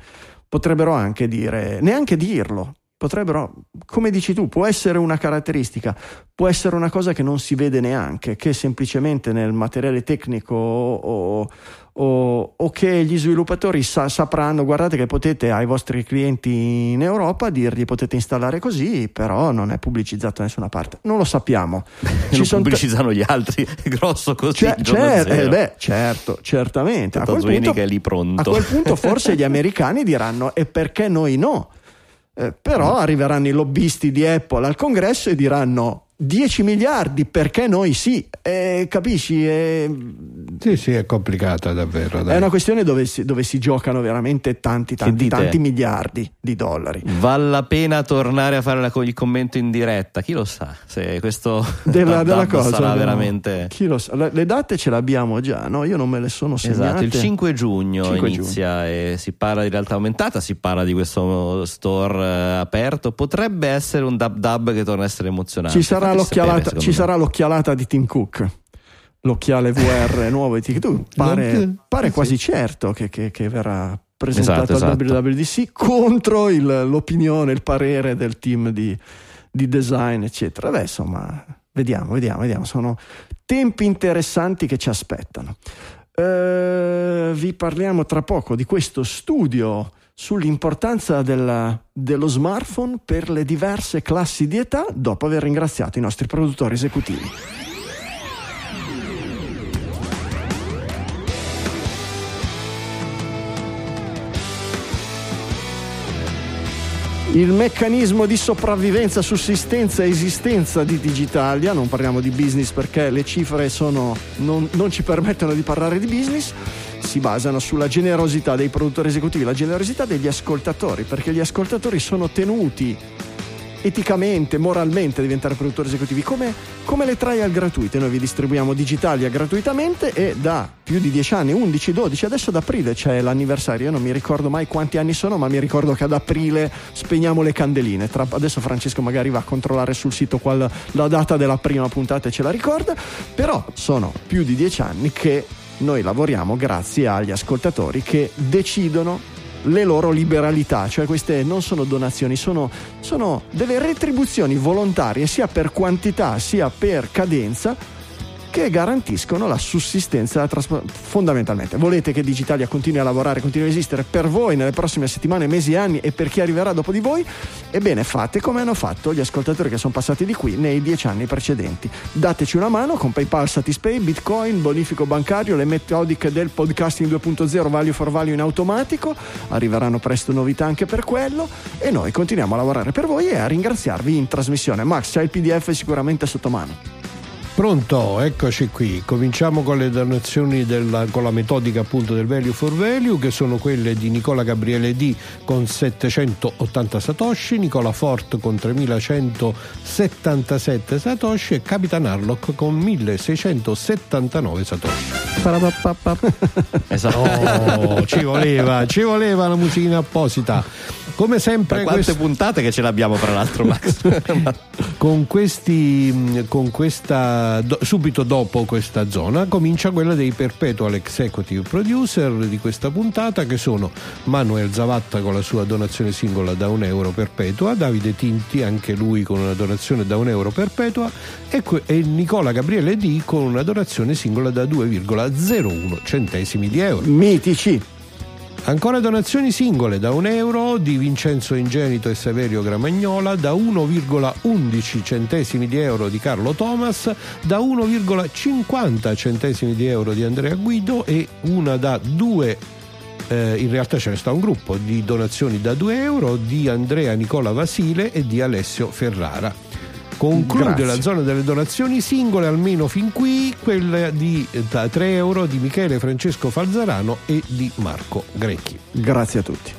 potrebbero anche dire, neanche dirlo, potrebbero, come dici tu, può essere una caratteristica, può essere una cosa che non si vede neanche, che semplicemente nel materiale tecnico o, o- o che gli sviluppatori sa- sapranno, guardate che potete ai vostri clienti in Europa dirgli potete installare così, però non è pubblicizzato da nessuna parte. Non lo sappiamo. Lo son t- pubblicizzano gli altri, è grosso così. Il giorno cer- zero. eh, beh, certo, certamente. A quel, punto, che è lì pronto. a quel punto forse gli americani diranno e perché noi no? Eh, però arriveranno i lobbisti di Apple al congresso e diranno 10 miliardi perché noi sì. Eh, capisci? Eh, Sì, sì, è complicata davvero. dai. è una questione dove si, dove si giocano veramente tanti, tanti, tanti miliardi di dollari. Vale la pena tornare a fare la- il commento in diretta? Chi lo sa se questo Della, della cosa sarà abbiamo- veramente. chi lo sa? le, le date ce l'abbiamo già, no? Io non me le sono segnate. Esatto, il 5 giugno 5 inizia e si parla di realtà aumentata, si parla di questo store eh, aperto. Potrebbe essere un dub dub che torna a essere emozionante. Ci sarà, L'occhialata, sapere, ci sarà l'occhialata di Tim Cook. L'occhiale VR nuovo di Tim Cook. Pare, pare quasi certo che, che- che verrà presentato Esatto, al esatto. WWDC contro il- l'opinione, il parere del team di, di design, eccetera. Beh, insomma, vediamo, vediamo, vediamo. Sono tempi interessanti che ci aspettano. Eh, vi parliamo tra poco di questo studio sull'importanza della- dello smartphone per le diverse classi di età dopo aver ringraziato i nostri produttori esecutivi. Il meccanismo di sopravvivenza, sussistenza e esistenza di Digitalia, non parliamo di business perché le cifre sono- non, non ci permettono di parlare di business, si basano sulla generosità dei produttori esecutivi, la generosità degli ascoltatori, perché gli ascoltatori sono tenuti eticamente, moralmente a diventare produttori esecutivi, come, come le trial gratuite. Noi vi distribuiamo Digitalia gratuitamente e da più di 10 anni, 11, 12, adesso ad aprile c'è l'anniversario, io non mi ricordo mai quanti anni sono, ma mi ricordo che ad aprile spegniamo le candeline. Tra- adesso Francesco magari va a controllare sul sito qual, la data della prima puntata e ce la ricorda, però sono più di 10 anni che noi lavoriamo grazie agli ascoltatori che decidono le loro liberalità, cioè queste non sono donazioni, sono, sono delle retribuzioni volontarie sia per quantità sia per cadenza che garantiscono la sussistenza traspo- fondamentalmente. Volete che Digitalia continui a lavorare, continui a esistere per voi nelle prossime settimane, mesi e anni e per chi arriverà dopo di voi? Ebbene, fate come hanno fatto gli ascoltatori che sono passati di qui nei dieci anni precedenti. Dateci una mano con PayPal, Satispay, Bitcoin, bonifico bancario, le metodiche del podcasting 2.0, value for value in automatico. Arriveranno presto novità anche per quello e noi continuiamo a lavorare per voi e a ringraziarvi in trasmissione. Max, c'hai il PDF sicuramente sotto mano. Pronto, eccoci qui. Cominciamo con le donazioni della- con la metodica appunto del value for value che sono quelle di Nicola Gabriele D con 780 satoshi, Nicola Fort con 3177 satoshi e Capitan Harlock con 1679 satoshi. Esatto. Oh, ci voleva, ci voleva la musichina apposita. Come sempre Per quante questo- puntate che ce l'abbiamo, fra l'altro, Max? con questi con questa do- subito dopo questa zona comincia quella dei perpetual executive producer di questa puntata che sono Manuel Zavatta con la sua donazione singola da un euro perpetua Davide Tinti anche lui con una donazione da un euro perpetua e, que- e Nicola Gabriele D con una donazione singola da 2,01 centesimi di euro Mitici. Ancora donazioni singole da un euro di Vincenzo Ingenito e Saverio Gramagnola, da 1,11 centesimi di euro di Carlo Thomas, da 1,50 centesimi di euro di Andrea Guido e una da 2 eh, in realtà ce ne sta un gruppo di donazioni da 2 euro di Andrea Nicola Vasile e di Alessio Ferrara. Conclude Grazie. la zona delle donazioni singole, almeno fin qui, quella di eh, da 3 euro di Michele Francesco Falzarano e di Marco Grecchi. Grazie a tutti.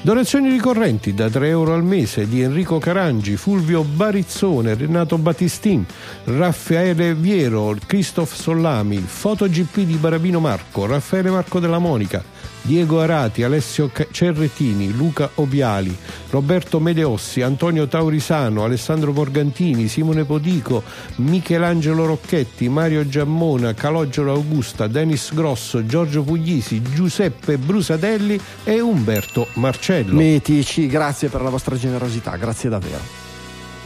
Donazioni ricorrenti da 3 euro al mese di Enrico Carangi, Fulvio Barizzone, Renato Battistin, Raffaele Viero, Christoph Sollami, FotoGP di Barabino Marco, Raffaele Marco della Monica, Diego Arati, Alessio Cerretini, Luca Obiali, Roberto Medeossi, Antonio Taurisano, Alessandro Morgantini, Simone Podico, Michelangelo Rocchetti, Mario Giammona, Calogero Augusta, Denis Grosso, Giorgio Puglisi, Giuseppe Brusatelli e Umberto Marcello. Mitici, grazie per la vostra generosità, grazie davvero.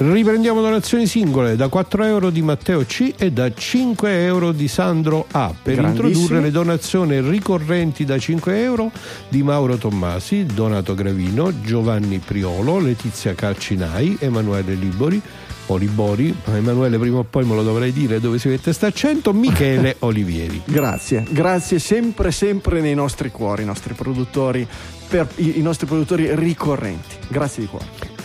Riprendiamo donazioni singole da 4 euro di Matteo C e da 5 euro di Sandro A per introdurre le donazioni ricorrenti da 5 euro di Mauro Tommasi, Donato Gravino, Giovanni Priolo, Letizia Calcinai, Emanuele Libori, Olibori, ma Emanuele prima o poi me lo dovrei dire dove si mette sta accento, Michele Olivieri. Grazie, grazie sempre, sempre nei nostri cuori, i nostri produttori, per i, i nostri produttori ricorrenti. Grazie di cuore.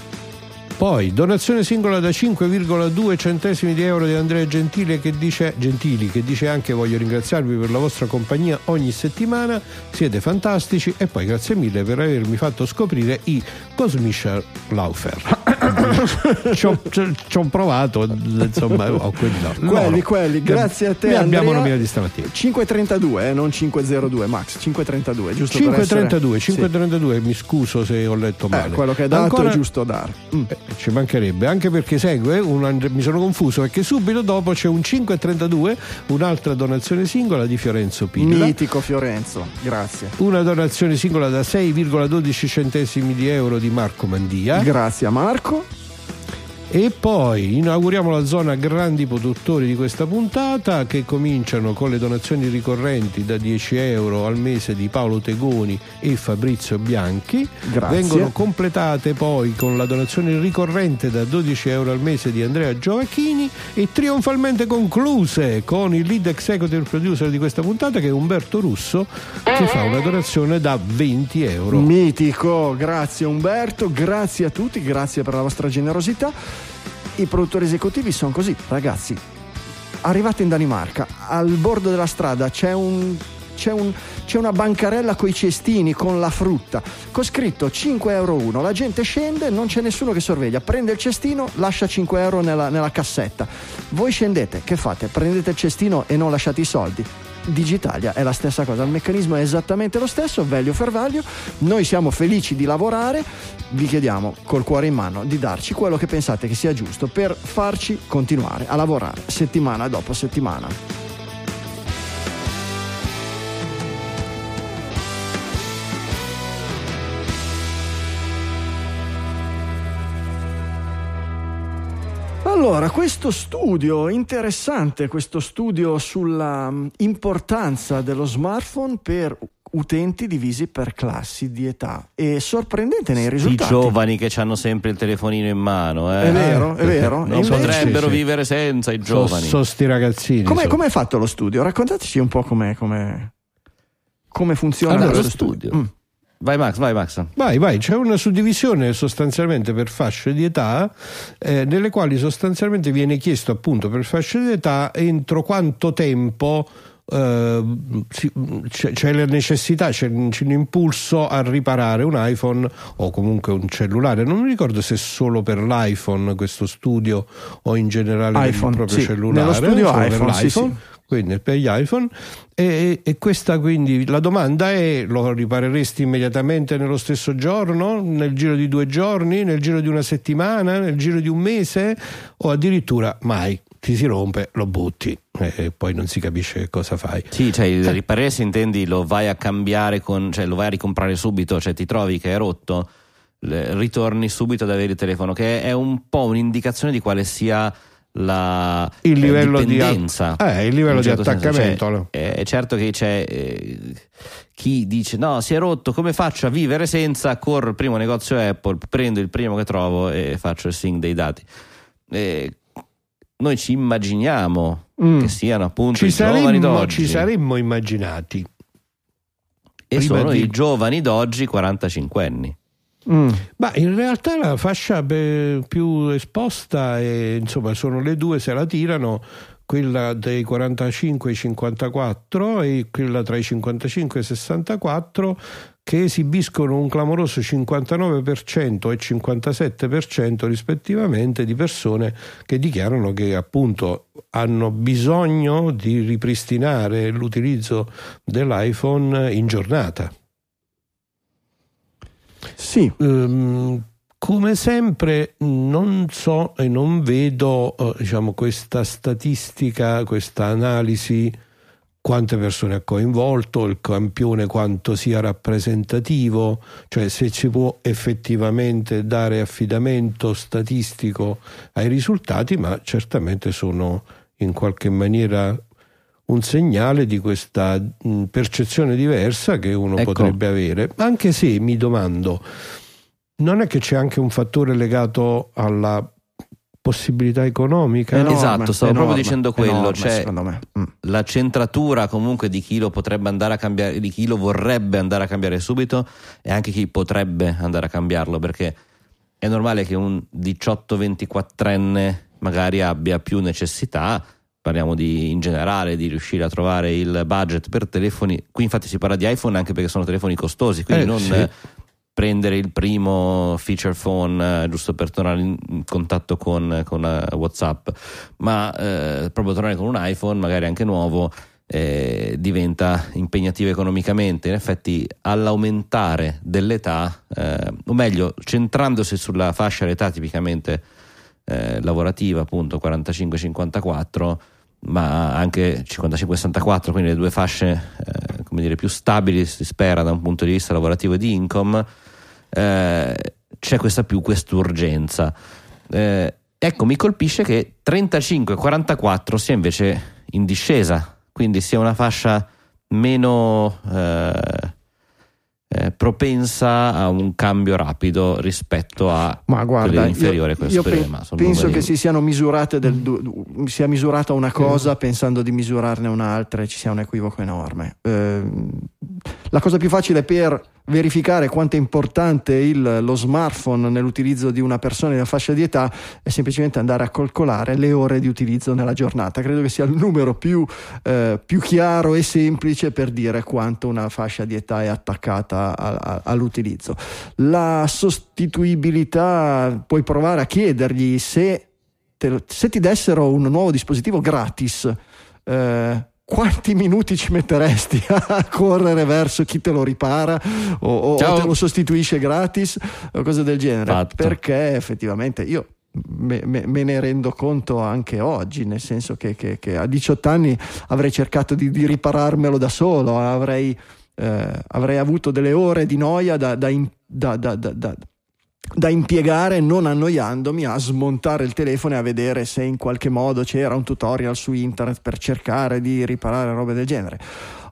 Poi donazione singola da 5,2 centesimi di euro di Andrea Gentile che dice, Gentili che dice anche voglio ringraziarvi per la vostra compagnia ogni settimana, siete fantastici e poi grazie mille per avermi fatto scoprire i Cosmischer Laufer. ci, ho, ci- ho provato, insomma, ho quelli, no. Quelli, quelli, grazie a te. Ne abbiamo Andrea. nominati stamattina. 532, eh, non 502, Max, 532, giusto per 532, essere- 532, mi scuso se ho letto Sì. Eh, male. quello che hai dato Ancora- è giusto dare. Mm. Ci mancherebbe, anche perché segue, un- mi sono confuso perché subito dopo c'è un 532, un'altra donazione singola di Fiorenzo Pilla, Mitico Fiorenzo, grazie. una donazione singola da 6,12 centesimi di euro di Marco Mandia Grazie a Marco. E poi inauguriamo la zona grandi produttori di questa puntata che cominciano con le donazioni ricorrenti da 10 euro al mese di Paolo Tegoni e Fabrizio Bianchi. Grazie. Vengono completate poi con la donazione ricorrente da 12 euro al mese di Andrea Giovacchini e trionfalmente concluse con il lead executive producer di questa puntata che è Umberto Russo che fa una donazione da 20 euro. Mitico, grazie Umberto, grazie a tutti, grazie per la vostra generosità. I produttori esecutivi sono così, ragazzi. Arrivate in Danimarca, al bordo della strada c'è un c'è, un, c'è, una bancarella con i cestini, con la frutta, con scritto 5 euro uno. La gente scende, non c'è nessuno che sorveglia, prende il cestino, lascia 5 euro nella, nella cassetta. Voi scendete, che fate? Prendete il cestino e non lasciate i soldi? Digitalia è la stessa cosa, il meccanismo è esattamente lo stesso, value for value. Noi siamo felici di lavorare, vi chiediamo col cuore in mano di darci quello che pensate che sia giusto per farci continuare a lavorare settimana dopo settimana. Allora, questo studio interessante, questo studio sulla mm, importanza dello smartphone per utenti divisi per classi di età e sorprendente nei I risultati. giovani che hanno sempre il telefonino in mano, eh. È vero, è vero. Non invece- potrebbero sì, sì. vivere senza i giovani. Sono sti ragazzini. Com'è, so. com'è fatto lo studio? Raccontateci un po' come funziona Allora, questo lo studio. Mm. Vai Max, vai Max. Vai, vai, c'è una suddivisione sostanzialmente per fasce di età, eh, nelle quali sostanzialmente viene chiesto appunto per fasce di età entro quanto tempo eh, c'è, c'è la necessità, c'è, c'è l'impulso a riparare un iPhone o comunque un cellulare. Non mi ricordo se è solo per l'iPhone questo studio o in generale per iPhone, il proprio sì. cellulare. Nello studio solo per iPhone, sì, l'iPhone. sì. Quindi per gli iPhone e, e questa quindi la domanda è lo ripareresti immediatamente nello stesso giorno, nel giro di due giorni, nel giro di una settimana, nel giro di un mese o addirittura mai ti si rompe, lo butti e poi non si capisce cosa fai. Sì, cioè il riparare se intendi lo vai a cambiare con, cioè lo vai a ricomprare subito, cioè ti trovi che è rotto, ritorni subito ad avere il telefono, che è un po' un'indicazione di quale sia la Il eh, livello di- dipendenza. eh, il livello di certo senso. attaccamento, Cioè, eh, è certo che c'è eh, chi dice no, si è rotto, come faccio a vivere senza? Corro al primo negozio Apple, prendo il primo che trovo e faccio il sync dei dati. Eh, noi ci immaginiamo Mm. che siano appunto Ci i giovani saremmo, d'oggi ci saremmo immaginati. e prima sono di- i giovani d'oggi 45 anni. Mm. In realtà la fascia più esposta è, insomma, sono le due se la tirano, quella dei 45 ai 54 e quella tra i 55 e i 64 che esibiscono un clamoroso 59% e 57% rispettivamente di persone che dichiarano che appunto hanno bisogno di ripristinare l'utilizzo dell'iPhone in giornata. Sì, Ehm, come sempre non so e non vedo eh, diciamo, questa statistica, questa analisi, quante persone ha coinvolto, il campione quanto sia rappresentativo, cioè se ci può effettivamente dare affidamento statistico ai risultati, ma certamente sono in qualche maniera un segnale di questa mh, percezione diversa che uno Ecco. potrebbe avere, anche se mi domando, non è che c'è anche un fattore legato alla possibilità economica? Enorme, Esatto, stavo proprio enorme, dicendo quello, enorme, cioè- secondo me. Mm. La centratura comunque di chi lo potrebbe andare a cambiare, di chi lo vorrebbe andare a cambiare subito e anche chi potrebbe andare a cambiarlo perché è normale che un 18-24enne magari abbia più necessità, parliamo di, in generale di riuscire a trovare il budget per telefoni, qui infatti si parla di iPhone anche perché sono telefoni costosi, quindi Eh, non sì. prendere il primo feature phone eh, giusto per tornare in, contatto con, con eh, Whatsapp, ma eh, proprio tornare con un iPhone, magari anche nuovo, eh, diventa impegnativo economicamente. In effetti, all'aumentare dell'età, eh, o meglio, centrandosi sulla fascia d'età tipicamente eh, lavorativa, appunto 45-54, ma anche 55-64, quindi le due fasce eh, come dire, più stabili, si spera da un punto di vista lavorativo e di income, eh, c'è questa più quest'urgenza. Eh, Ecco, mi colpisce che 35-44 sia invece in discesa, quindi sia una fascia meno eh, eh, propensa a un cambio rapido rispetto a Ma guarda, inferiore io, io pe- penso che si siano misurate del du- sia misurata una cosa pensando di misurarne un'altra e ci sia un equivoco enorme. Ehm, la cosa più facile per verificare quanto è importante il- lo smartphone nell'utilizzo di una persona della fascia di età è semplicemente andare a calcolare le ore di utilizzo nella giornata. Credo che sia il numero più, eh, più chiaro e semplice per dire quanto una fascia di età è attaccata a- a- all'utilizzo. La sostituibilità puoi provare a chiedergli se, te se ti dessero un nuovo dispositivo gratis. eh, quanti minuti ci metteresti a correre verso chi te lo ripara o, o- te lo sostituisce gratis o cose del genere? Fatto. Perché effettivamente io me, me- me ne rendo conto anche oggi, nel senso che, che- che a 18 anni avrei cercato di, di ripararmelo da solo, avrei, eh, avrei avuto delle ore di noia da, da da- da- da- impiegare non annoiandomi a smontare il telefono e a vedere se in qualche modo c'era un tutorial su internet per cercare di riparare robe del genere.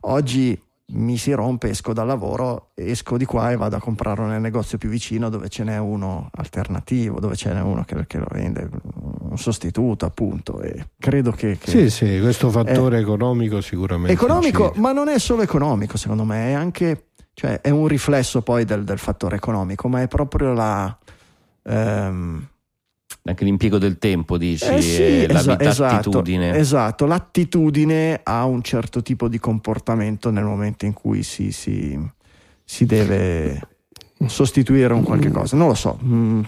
Oggi mi si rompe, esco dal lavoro, esco di qua e vado a comprarlo nel negozio più vicino dove ce n'è uno alternativo, dove ce n'è uno che, che lo vende, un sostituto appunto. E credo che... che- Sì, sì, questo fattore economico sicuramente. economico, incide. ma non è solo economico, secondo me, è anche cioè, è un riflesso poi del, del fattore economico, ma è proprio la. ehm, Anche l'impiego del tempo, dici, eh sì, e la esa- esatto, esatto, l'attitudine a un certo tipo di comportamento nel momento in cui si, si- si deve sostituire un qualche cosa. Non lo so. mm,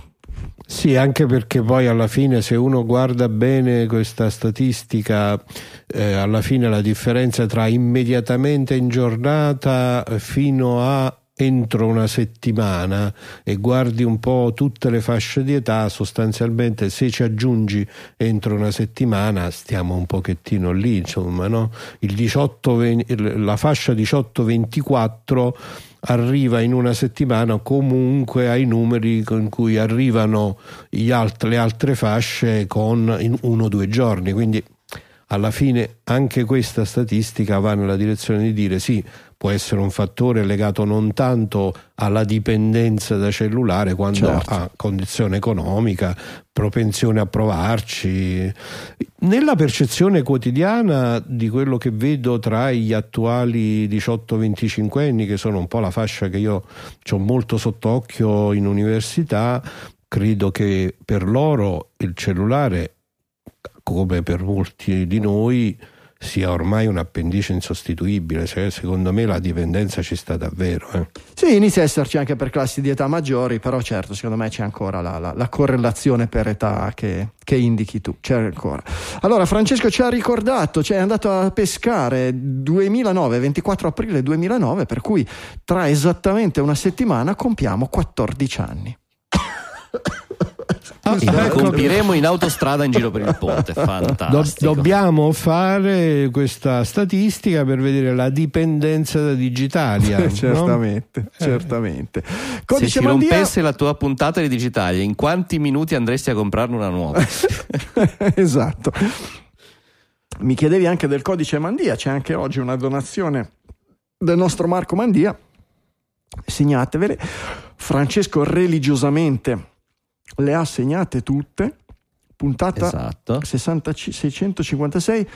Sì, anche perché poi alla fine se uno guarda bene questa statistica, eh, alla fine la differenza tra immediatamente in giornata fino a entro una settimana e guardi un po' tutte le fasce di età, sostanzialmente se ci aggiungi entro una settimana stiamo un pochettino lì, insomma, no? Il 18, ven- la fascia 18-24 arriva in una settimana comunque ai numeri con cui arrivano alt- le altre fasce con in uno o due giorni. Quindi alla fine anche questa statistica va nella direzione di dire sì, può essere un fattore legato non tanto alla dipendenza da cellulare quanto Certo. a condizione economica, propensione a provarci. Nella percezione quotidiana di quello che vedo tra gli attuali 18-25 anni, che sono un po' la fascia che io ho molto sott'occhio in università, credo che per loro il cellulare, come per molti di noi, sia ormai un appendice insostituibile. Cioè, secondo me la dipendenza ci sta davvero. eh. Sì, inizia a esserci anche per classi di età maggiori, però certo, secondo me c'è ancora la, la- la correlazione per età che, che indichi tu, c'è ancora. Allora, Francesco ci ha ricordato, cioè è andato a pescare 2009, 24 aprile 2009, per cui tra esattamente una settimana compiamo 14 anni. Ah, E la ecco, compiremo in autostrada in giro per il ponte. do- Fantastico. dobbiamo fare questa statistica per vedere la dipendenza da Digitalia. no? certamente, certamente. Se Codice si Mandia- rompesse la tua puntata di digitale, in quanti minuti andresti a comprarne una nuova? esatto. Mi chiedevi anche del codice Mandia, c'è anche oggi una donazione del nostro Marco Mandia. Segnatevele. Francesco religiosamente le ha segnate tutte. Puntata esatto. 60 656.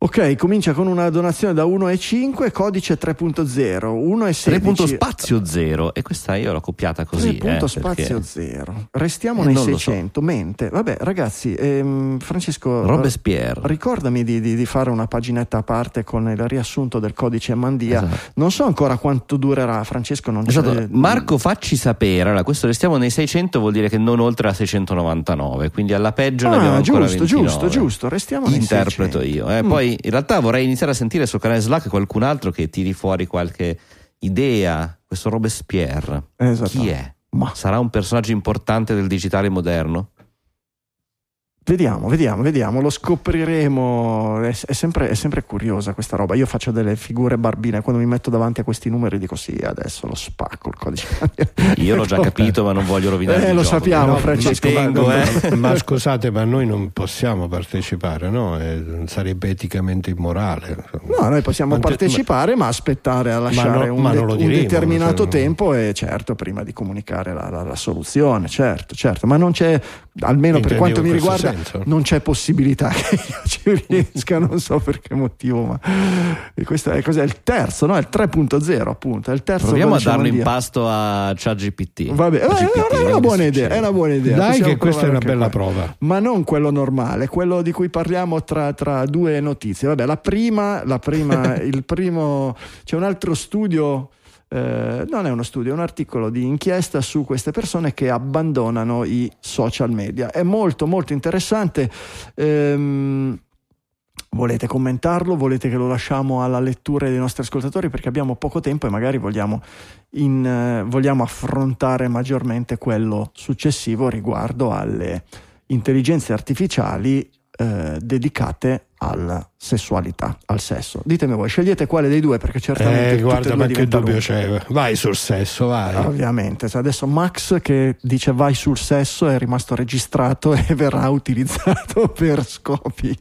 Ok, comincia con una donazione da 1,5, codice 3.0, 1,16. 3 punto spazio 0 e questa io l'ho copiata così. 3 punto eh, spazio perché- zero. Restiamo Eh, nei non lo so. 600. Mente. Vabbè, ragazzi, ehm, Francesco, Robespierre. ricordami di, di- di fare una paginetta a parte con il riassunto del codice Mandia. Esatto. Non so ancora quanto durerà, Francesco. Non Esatto. c'è- Marco, facci sapere. Allora, questo restiamo nei 600, vuol dire che non oltre a 699. Quindi alla peggio ne abbiamo Ah, ancora giusto, 29. giusto, giusto. Restiamo nei Interpreto 600. io. eh. Mm. Poi in realtà vorrei iniziare a sentire sul canale Slack qualcun altro che tiri fuori qualche idea. Questo Robespierre. Esatto. Chi è? Ma Sarà un personaggio importante del digitale moderno? Vediamo, vediamo, vediamo, lo scopriremo. È, è, sempre, è, sempre, curiosa questa roba. Io faccio delle figure barbine quando mi metto davanti a questi numeri dico sì, adesso lo spacco il codice. Io l'ho già capito, ma non voglio rovinare. Eh, lo gioco. sappiamo, no, Francesco. Tengo, ma, eh. ma, scusate, ma noi non possiamo partecipare, no? Eh, sarebbe eticamente immorale. No, noi possiamo Ante, partecipare, ma, ma, aspettare a lasciare no, un, de- diremo, un, determinato cioè, tempo e certo, prima di comunicare la, la, la, soluzione, certo, certo. Ma non c'è, almeno per quanto mi riguarda, senso. Non c'è possibilità che io ci riesca, non so per che motivo, ma questo è, cos'è, il terzo, no? È il 3.0 appunto, è il terzo Proviamo a darlo in pasto a ChatGPT. Vabbè, GPT, è, una buona idea, è una buona idea. Dai Possiamo che questa è una bella qua. prova. Ma non quello normale, quello di cui parliamo tra, tra due notizie. Vabbè, la prima, la prima il primo, c'è un altro studio eh, non è uno studio, è un articolo di inchiesta su queste persone che abbandonano i social media. È molto molto interessante. Ehm, volete commentarlo? Volete che lo lasciamo alla lettura dei nostri ascoltatori? Perché abbiamo poco tempo e magari vogliamo, in, eh, vogliamo affrontare maggiormente quello successivo riguardo alle intelligenze artificiali eh, dedicate alla sessualità, al sesso. Ditemi voi, scegliete quale dei due perché certamente... Eh, guarda, ma che dubbio c'è? Vai sul sesso, vai. Ovviamente, adesso Max che dice vai sul sesso è rimasto registrato e verrà utilizzato per scopi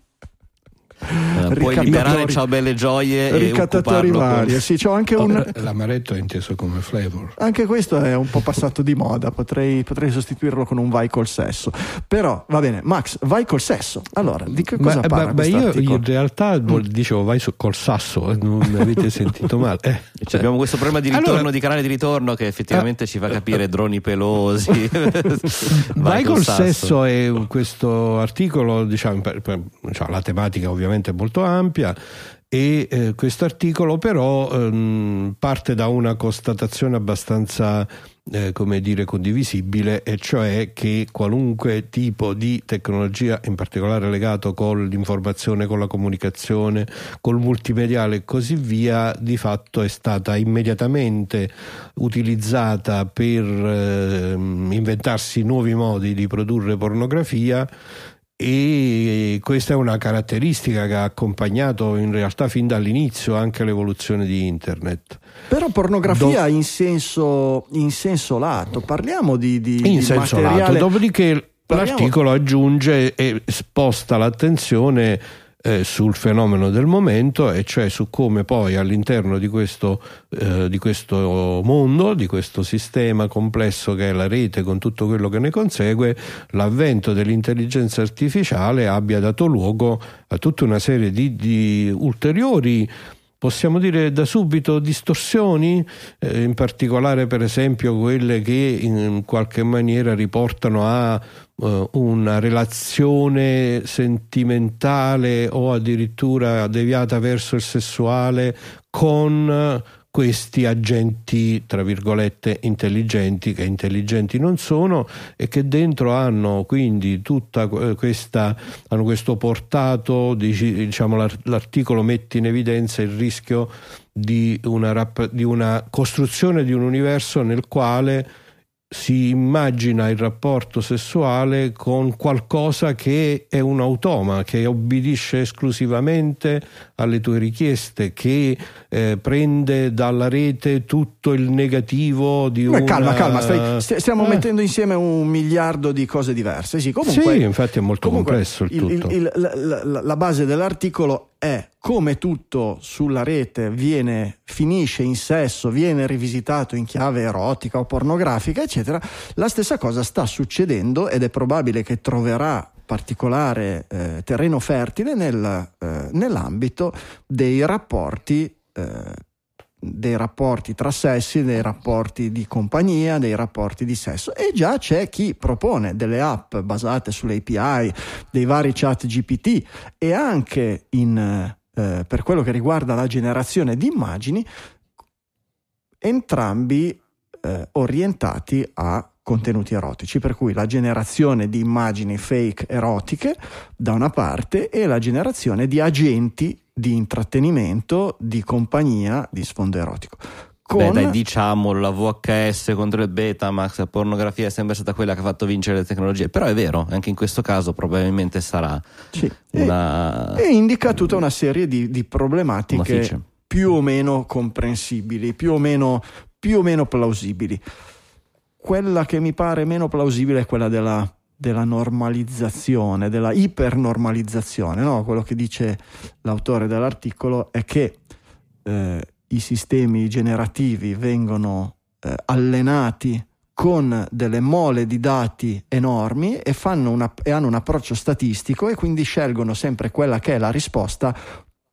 Uh, puoi liberare ciao belle gioie ricattatori vari con... sì, c'ho anche oh, un... l'amaretto è inteso come flavor anche questo è un po' passato di moda potrei, potrei, sostituirlo con un vai col sesso però va bene Max vai col sesso allora di che cosa ma, parla ma, io in realtà mm. dicevo vai su, col sasso eh, non mi avete sentito male eh. cioè, abbiamo questo problema di ritorno allora, di canale di ritorno che effettivamente eh, ci fa capire droni pelosi vai, vai col sasso. sesso è questo articolo diciamo per, per, cioè, la tematica ovviamente ovviamente molto ampia e eh, questo articolo però ehm, parte da una constatazione abbastanza eh, come dire condivisibile e cioè che qualunque tipo di tecnologia in particolare legato con l'informazione con la comunicazione col multimediale e così via di fatto è stata immediatamente utilizzata per eh, inventarsi nuovi modi di produrre pornografia e questa è una caratteristica che ha accompagnato in realtà fin dall'inizio anche l'evoluzione di internet. Però pornografia Do- in, senso, in, senso, lato, parliamo di, di in di senso materiale... lato, dopodiché parliamo... l'articolo aggiunge e sposta l'attenzione eh, sul fenomeno del momento e cioè su come poi all'interno di questo, eh, di questo mondo, di questo sistema complesso che è la rete con tutto quello che ne consegue, l'avvento dell'intelligenza artificiale abbia dato luogo a tutta una serie di, di ulteriori possiamo dire da subito distorsioni, eh, in particolare per esempio quelle che in qualche maniera riportano a una relazione sentimentale o addirittura deviata verso il sessuale con questi agenti, tra virgolette, intelligenti, che intelligenti non sono e che dentro hanno quindi tutta questa, hanno questo portato, diciamo, l'articolo mette in evidenza il rischio di una, di una costruzione di un universo nel quale si immagina il rapporto sessuale con qualcosa che è un automa, che obbedisce esclusivamente alle tue richieste, che eh, prende dalla rete tutto il negativo di una... Calma, calma, stai, stiamo eh. mettendo insieme un miliardo di cose diverse. Sì, comunque, sì infatti è molto complesso il, il tutto. Il, la, la, la base dell'articolo è come tutto sulla rete viene, finisce in sesso, viene rivisitato in chiave erotica o pornografica, eccetera, la stessa cosa sta succedendo ed è probabile che troverà particolare eh, terreno fertile nel, eh, nell'ambito dei rapporti eh, dei rapporti tra sessi, dei rapporti di compagnia, dei rapporti di sesso. E già c'è chi propone delle app basate sulle API dei vari chat GPT e anche in, eh, per quello che riguarda la generazione di immagini entrambi eh, orientati a contenuti erotici, per cui la generazione di immagini fake erotiche da una parte e la generazione di agenti di intrattenimento, di compagnia, di sfondo erotico. con... Beh, dai, diciamo la VHS contro il Betamax, la pornografia è sempre stata quella che ha fatto vincere le tecnologie, però è vero, anche in questo caso probabilmente sarà Sì. una... E, e indica tutta una serie di, di problematiche più o meno comprensibili, più o meno, più o meno plausibili. Quella che mi pare meno plausibile è quella della, della normalizzazione, della ipernormalizzazione. no? Quello che dice l'autore dell'articolo è che eh, i sistemi generativi vengono eh, allenati con delle mole di dati enormi e, una- e hanno un approccio statistico e quindi scelgono sempre quella che è la risposta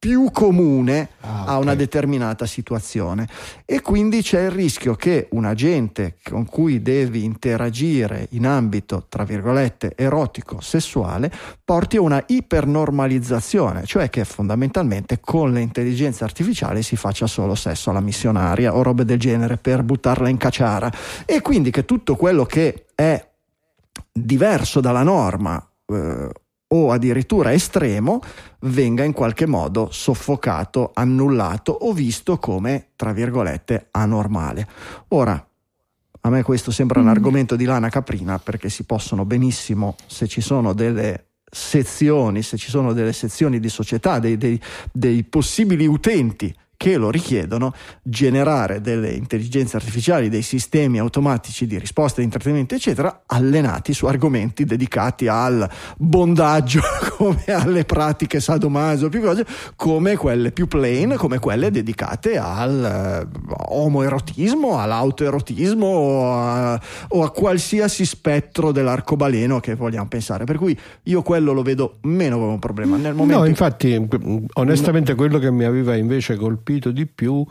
più comune Ah, a ok. una determinata situazione e quindi c'è il rischio che un agente con cui devi interagire in ambito tra virgolette erotico sessuale porti a una ipernormalizzazione cioè che fondamentalmente con le intelligenze artificiali si faccia solo sesso alla missionaria o robe del genere per buttarla in caciara e quindi che tutto quello che è diverso dalla norma eh, o addirittura estremo venga in qualche modo soffocato, annullato o visto come, tra virgolette, anormale. Ora, a me questo sembra un argomento di lana caprina perché si possono benissimo, se ci sono delle sezioni, se ci sono delle sezioni di società, dei, dei- dei possibili utenti che lo richiedono, generare delle intelligenze artificiali, dei sistemi automatici di risposta, di intrattenimento, eccetera, allenati su argomenti dedicati al bondaggio, come alle pratiche sadomaso, più cose, come quelle più plain, come quelle dedicate al eh, omoerotismo, all'autoerotismo o a, o a qualsiasi spettro dell'arcobaleno che vogliamo pensare. Per cui io quello lo vedo meno come un problema. Nel momento No, in- infatti, mh, onestamente, quello che mi aveva invece colpito di più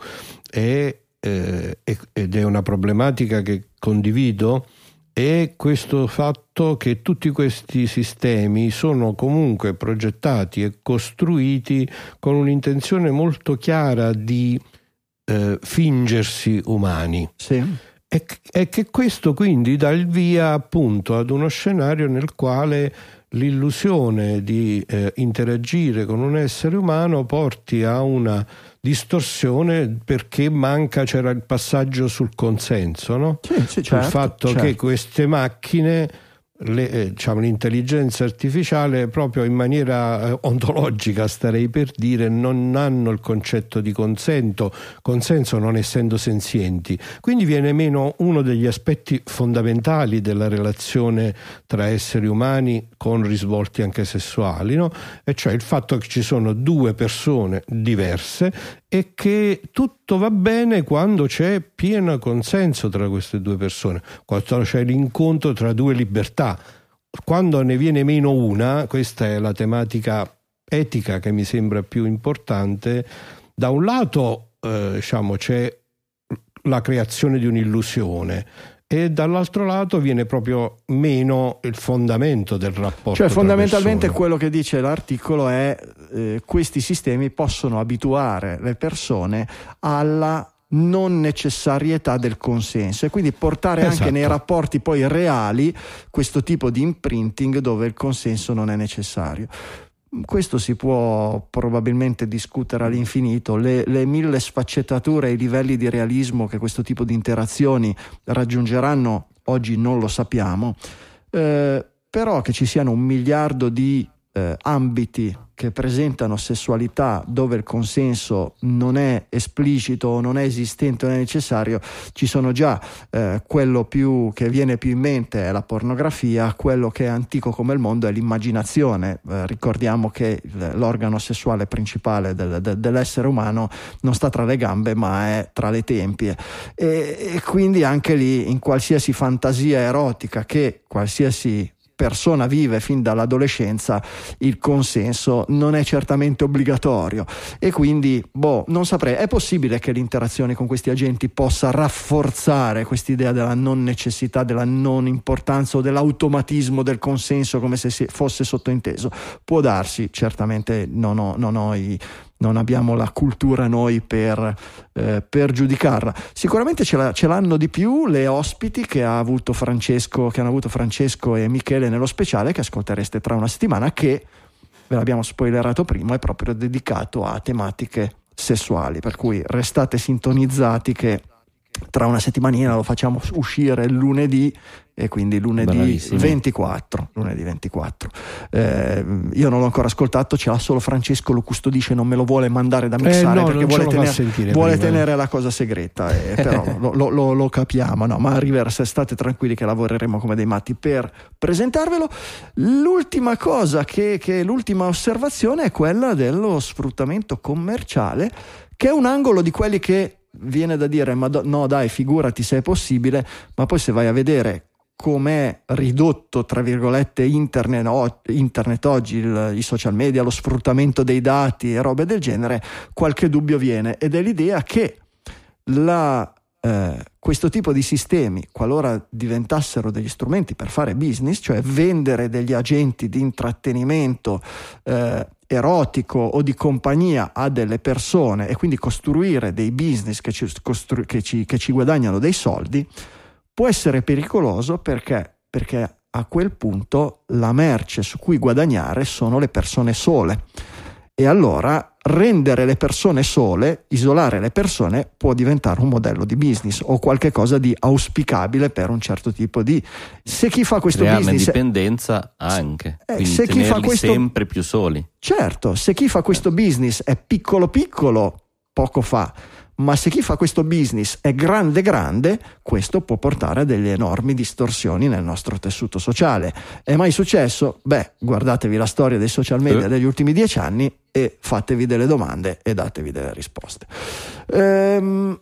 è, eh, ed è una problematica che condivido. È questo fatto che tutti questi sistemi sono comunque progettati e costruiti con un'intenzione molto chiara di eh, fingersi umani. Sì. E, e che questo quindi dà il via appunto ad uno scenario nel quale l'illusione di eh, interagire con un essere umano porti a una distorsione perché manca, c'era il passaggio sul consenso, no? Sì, sì, Sul certo, fatto certo. che queste macchine, le, eh, diciamo, l'intelligenza artificiale, proprio in maniera eh, ontologica, starei per dire, non hanno il concetto di consento, consenso non essendo senzienti. Quindi viene meno uno degli aspetti fondamentali della relazione tra esseri umani con risvolti anche sessuali, no? e cioè il fatto che ci sono due persone diverse e che tutto va bene quando c'è pieno consenso tra queste due persone, quando c'è l'incontro tra due libertà. Quando ne viene meno una, questa è la tematica etica che mi sembra più importante, da un lato eh, diciamo, c'è la creazione di un'illusione e dall'altro lato viene proprio meno il fondamento del rapporto. Cioè, fondamentalmente quello che dice l'articolo è eh, questi sistemi possono abituare le persone alla non necessarietà del consenso e quindi portare anche Esatto. nei rapporti poi reali questo tipo di imprinting dove il consenso non è necessario. Questo si può probabilmente discutere all'infinito, le, le mille sfaccettature e i livelli di realismo che questo tipo di interazioni raggiungeranno oggi non lo sappiamo, eh, però che ci siano un miliardo di eh, ambiti che presentano sessualità dove il consenso non è esplicito, non è esistente, non è necessario, ci sono già eh, quello più che viene più in mente è la pornografia, quello che è antico come il mondo è l'immaginazione. Eh, ricordiamo che l'organo sessuale principale del- del- dell'essere umano non sta tra le gambe ma è tra le tempie e, e quindi anche lì in qualsiasi fantasia erotica che qualsiasi persona vive fin dall'adolescenza il consenso non è certamente obbligatorio. E quindi boh non saprei. È possibile che l'interazione con questi agenti possa rafforzare quest'idea della non necessità della non importanza o dell'automatismo del consenso come se fosse sottointeso? Può darsi certamente non ho, non ho i non abbiamo la cultura noi per, eh, per giudicarla. Sicuramente ce, la- ce l'hanno di più le ospiti che, ha avuto Francesco, che hanno avuto Francesco e Michele nello speciale che ascoltereste tra una settimana che, ve l'abbiamo spoilerato prima, è proprio dedicato a tematiche sessuali, per cui restate sintonizzati che tra una settimanina lo facciamo uscire lunedì e quindi lunedì Bravissimi. 24 lunedì 24 Eh, io non l'ho ancora ascoltato ce l'ha solo Francesco lo custodisce non me lo vuole mandare da mixare Eh, no, perché vuole, tenere, vuole prima. tenere la cosa segreta eh, però lo, lo- lo- lo capiamo no, ma Rivers state tranquilli che lavoreremo come dei matti per presentarvelo l'ultima cosa che, che l'ultima osservazione è quella dello sfruttamento commerciale che è un angolo di quelli che viene da dire ma no dai figurati se è possibile ma poi se vai a vedere com'è ridotto tra virgolette internet, o- internet oggi il- i social media lo sfruttamento dei dati e robe del genere qualche dubbio viene. Ed è l'idea che la, eh, questo tipo di sistemi, qualora diventassero degli strumenti per fare business, cioè vendere degli agenti di intrattenimento eh, erotico o di compagnia a delle persone e quindi costruire dei business che ci, costru- che ci- che ci guadagnano dei soldi, può essere pericoloso perché, perché a quel punto la merce su cui guadagnare sono le persone sole. E allora rendere le persone sole, isolare le persone, può diventare un modello di business o qualcosa di auspicabile per un certo tipo di. Se chi fa questo Crearne business. dipendenza anche. Eh, se chi fa questo- sempre più soli. Certo, se chi fa questo business è piccolo piccolo, poco fa, ma se chi fa questo business è grande grande, questo può portare a delle enormi distorsioni nel nostro tessuto sociale. È mai successo? Beh, guardatevi la storia dei social media Eh. degli ultimi dieci anni e fatevi delle domande e datevi delle risposte. Ehm,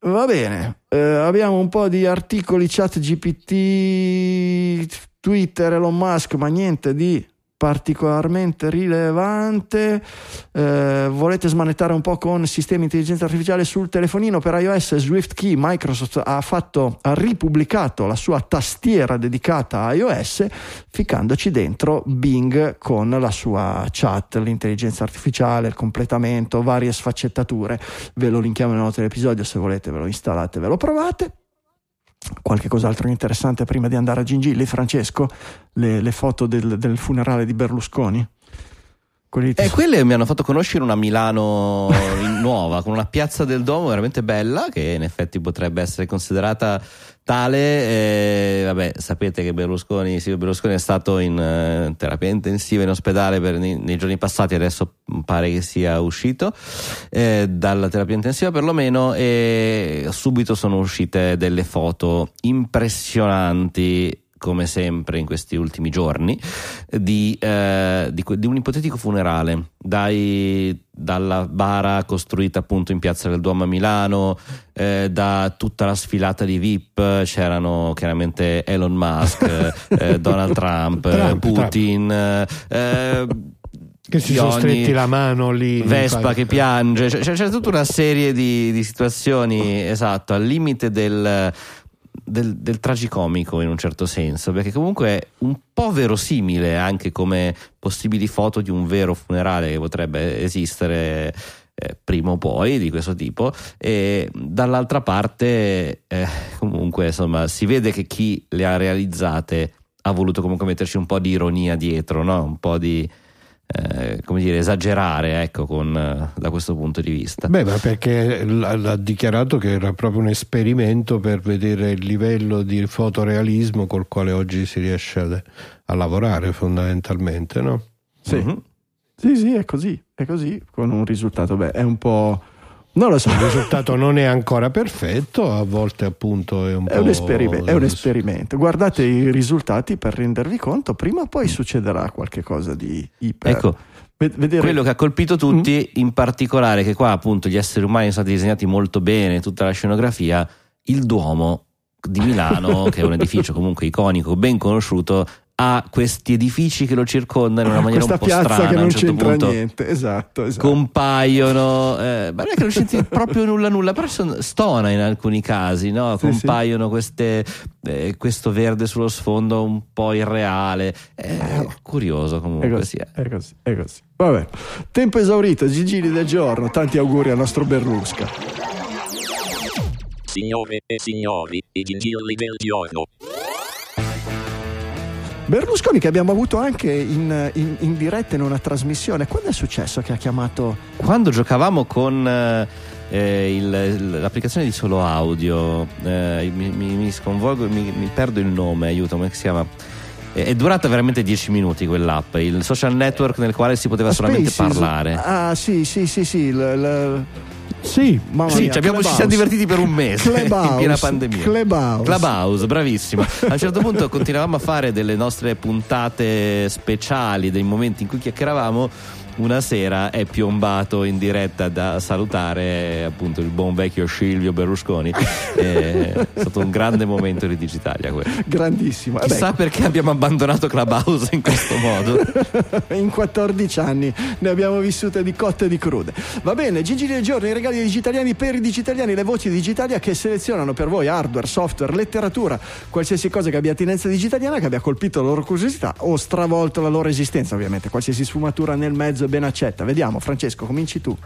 va bene, eh, abbiamo un po' di articoli chat GPT, Twitter, Elon Musk, ma niente di particolarmente rilevante. Eh, volete smanettare un po' con sistemi di intelligenza artificiale sul telefonino per iOS Swift Key? Microsoft ha, fatto, ha ripubblicato la sua tastiera dedicata a iOS, ficcandoci dentro Bing con la sua chat, l'intelligenza artificiale, il completamento, varie sfaccettature. Ve lo linkiamo nelle note dell'episodio se volete, ve lo installate, ve lo provate. Qualche cos'altro interessante prima di andare a Gingilli, Francesco? Le, le foto del, del funerale di Berlusconi? E quelle mi hanno fatto conoscere una Milano nuova, con una piazza del Duomo veramente bella, che in effetti potrebbe essere considerata tale. E, vabbè, sapete che Berlusconi, Silvio Berlusconi è stato in eh, terapia intensiva in ospedale per- nei, nei giorni passati, adesso pare che sia uscito eh, dalla terapia intensiva perlomeno e subito sono uscite delle foto impressionanti come sempre in questi ultimi giorni, di, eh, di di un ipotetico funerale dai- dalla bara costruita appunto in Piazza del Duomo a Milano, eh, da tutta la sfilata di VIP, c'erano chiaramente Elon Musk, eh, Donald Trump, Trump, Putin. eh, Che si sono stretti la mano lì. Vespa che piange, c'è, c'è tutta una serie di, di situazioni, esatto, al limite del, del, del tragicomico in un certo senso, perché comunque è un po' verosimile anche come possibili foto di un vero funerale che potrebbe esistere eh, prima o poi di questo tipo e dall'altra parte eh, comunque insomma si vede che chi le ha realizzate ha voluto comunque metterci un po' di ironia dietro, no? un po' di eh, come dire, esagerare ecco, con, eh, da questo punto di vista. Beh, ma perché l'ha dichiarato che era proprio un esperimento per vedere il livello di fotorealismo col quale oggi si riesce a, a lavorare fondamentalmente, no? Sì. Mhm. sì, sì, è così, è così, con un risultato, beh, è un po'... Non lo so, Il risultato non è ancora perfetto, a volte appunto è un è po'... un, esperime- è un esperimento. Guardate i risultati per rendervi conto, prima o poi succederà qualcosa di iper... Ecco, Ved- vedere... quello che ha colpito tutti, in particolare che qua appunto gli esseri umani sono stati disegnati molto bene, tutta la scenografia, il Duomo di Milano, che è un edificio comunque iconico, ben conosciuto, ha questi edifici che lo circondano in una maniera Questa un po' piazza strana. che a non un certo c'entra punto niente, esatto, esatto. compaiono, eh, ma non è che non c'entri proprio nulla nulla, però son- stona in alcuni casi, no? Sì, compaiono queste, eh, questo verde sullo sfondo un po' irreale, è curioso È comunque così, sia. è così, è così. Vabbè, tempo esaurito, Gigili del giorno, tanti auguri al nostro Berlusca. Signore e signori, i gingilli del giorno. Berlusconi che abbiamo avuto anche in, in- in diretta in una trasmissione, quando è successo che ha chiamato... Quando giocavamo con eh, eh, il- l'applicazione di solo audio, eh, mi, mi- mi sconvolgo, mi, mi perdo il nome, aiuto, come si chiama? È durata veramente 10 minuti quell'app, il social network nel quale si poteva solamente Spaces. parlare. Ah, sì, sì, sì, sì. il- il- Sì, mamma Sì, mia, ci, abbiamo- ci siamo divertiti per un mese Clubhouse, in piena pandemia. Clubhouse. Clubhouse, bravissimo. A un certo punto continuavamo a fare delle nostre puntate speciali, dei momenti in cui chiacchieravamo. Una sera è piombato in diretta da salutare appunto il buon vecchio Silvio Berlusconi. è stato un grande momento di Digitalia quello. Grandissimo. Eh beh, Chissà perché abbiamo abbandonato Clubhouse in questo modo. in 14 anni ne abbiamo vissute di cotte e di crude. Va bene, Gigi del giorno, i regali digitaliani per i digitaliani, le voci digitali che selezionano per voi hardware, software, letteratura, qualsiasi cosa che abbia attinenza digitaliana, che abbia colpito la loro curiosità o stravolto la loro esistenza, ovviamente. Qualsiasi sfumatura nel mezzo ben accetta. Vediamo, Francesco, cominci tu.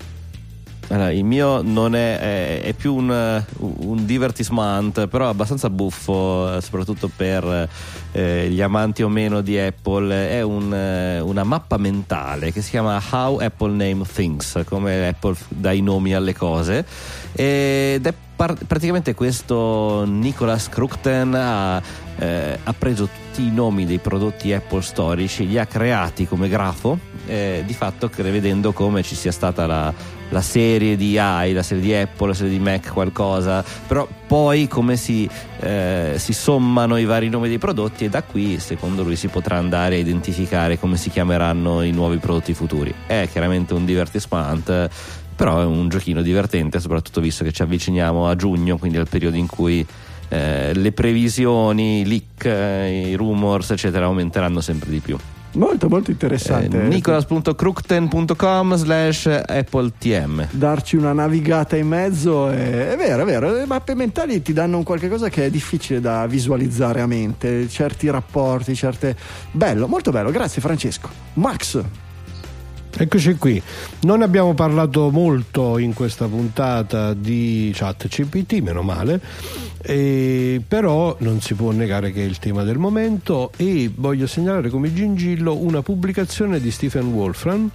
Allora, il mio non è, è- è più un, un divertissement, però abbastanza buffo, eh, soprattutto per eh, gli amanti o meno di Apple. È un, eh, una mappa mentale che si chiama How Apple Name Things, come Apple dà i nomi alle cose. Ed è par- praticamente questo Nicholas Krukten ha, eh, ha preso tutti i nomi dei prodotti Apple storici, li ha creati come grafo, eh, di fatto cre- vedendo come ci sia stata la, la serie di i, la serie di Apple, la serie di Mac, qualcosa, però poi come si, eh, si sommano i vari nomi dei prodotti e da qui secondo lui si potrà andare a identificare come si chiameranno i nuovi prodotti futuri. È chiaramente un divertissement. Però è un giochino divertente, soprattutto visto che ci avviciniamo a giugno, quindi al periodo in cui eh, le previsioni, i leak, eh, i rumors, eccetera, aumenteranno sempre di più. Molto, molto Eh, interessante. nicolas.crukten.com slash appletm darci una navigata in mezzo è, è vero, è vero, le mappe mentali ti danno un qualche cosa che è difficile da visualizzare a mente, certi rapporti, certe... Bello, molto bello, grazie Francesco. Max, Eccoci qui. Non abbiamo parlato molto in questa puntata di chat CPT, meno male, e però non si può negare che è il tema del momento e voglio segnalare come gingillo una pubblicazione di Stephen Wolfram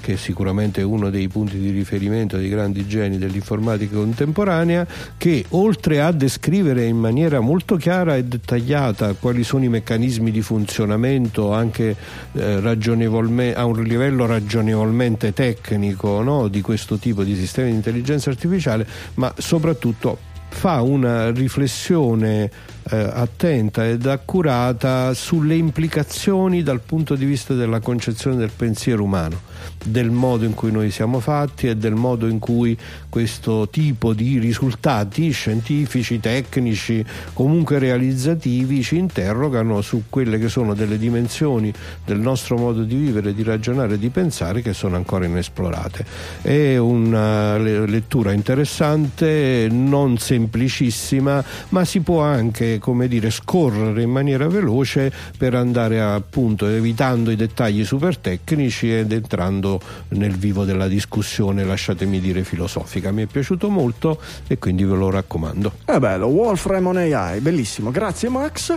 che è sicuramente uno dei punti di riferimento dei grandi geni dell'informatica contemporanea, che oltre a descrivere in maniera molto chiara e dettagliata quali sono i meccanismi di funzionamento anche eh, a un livello ragionevolmente tecnico no, di questo tipo di sistemi di intelligenza artificiale, ma soprattutto fa una riflessione eh, attenta ed accurata sulle implicazioni dal punto di vista della concezione del pensiero umano, del modo in cui noi siamo fatti e del modo in cui questo tipo di risultati scientifici, tecnici, comunque realizzativi ci interrogano su quelle che sono delle dimensioni del nostro modo di vivere, di ragionare e di pensare che sono ancora inesplorate. È una le- lettura interessante, non semplicissima, ma si può anche, come dire, scorrere in maniera veloce per andare appunto evitando i dettagli super tecnici ed entrando nel vivo della discussione, lasciatemi dire, filosofica. Mi è piaciuto molto e quindi ve lo raccomando. è bello, Wolfram on AI, bellissimo, grazie Max.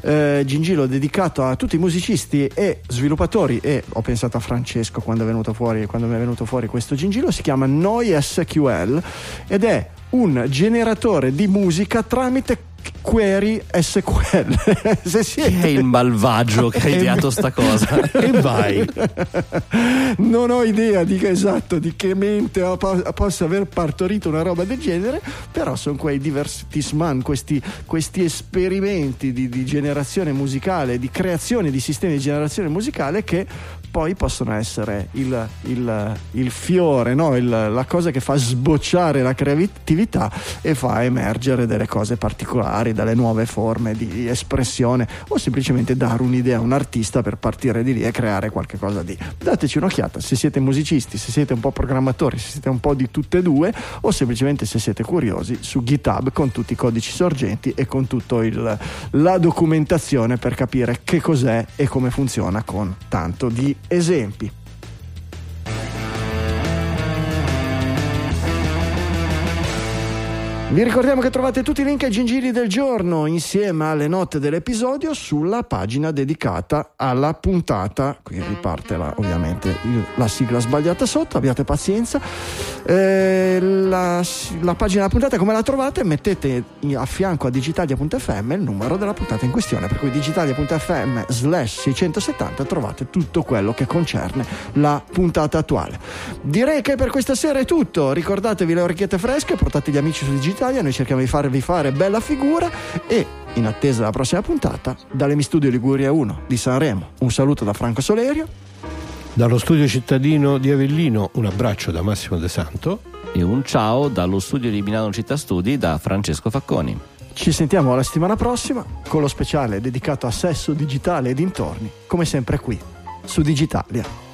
Eh, Gingillo dedicato a tutti i musicisti e sviluppatori e ho pensato a Francesco quando è venuto fuori, quando mi è venuto fuori questo Gingillo, si chiama NoiSQL ed è un generatore di musica tramite query SQL. Se Chi è siete il malvagio che ha ideato sta cosa? E vai! non ho idea di che esatto di che mente possa aver partorito una roba del genere, però sono quei divertisman, questi, questi esperimenti di, di generazione musicale, di creazione di sistemi di generazione musicale che poi possono essere il, il- il fiore, no? Il- la cosa che fa sbocciare la creatività e fa emergere delle cose particolari, delle nuove forme di espressione o semplicemente dare un'idea a un artista per partire di lì e creare qualche cosa di. Dateci un'occhiata se siete musicisti, se siete un po' programmatori, se siete un po' di tutte e due o semplicemente se siete curiosi su GitHub con tutti i codici sorgenti e con tutta la documentazione per capire che cos'è e come funziona con tanto di esempi. Vi ricordiamo che trovate tutti i link ai gingilli del giorno insieme alle note dell'episodio sulla pagina dedicata alla puntata. Qui riparte la, ovviamente la sigla sbagliata sotto, abbiate pazienza. Eh, la, la, pagina della puntata come la trovate? Mettete a fianco a digitalia.fm il numero della puntata in questione, per cui digitalia.fm slash 670 trovate tutto quello che concerne la puntata attuale. Direi che per questa sera è tutto, ricordatevi le orecchiette fresche, portate gli amici su Digitalia Italia, noi cerchiamo di farvi fare bella figura e in attesa della prossima puntata, dall'Emi Studio Liguria 1 di Sanremo, un saluto da Franco Solerio. Dallo studio cittadino di Avellino un abbraccio da Massimo De Santo. E un ciao dallo studio di Milano Città Studi da Francesco Facconi. Ci sentiamo la settimana prossima con lo speciale dedicato a sesso digitale e dintorni, come sempre qui, su Digitalia.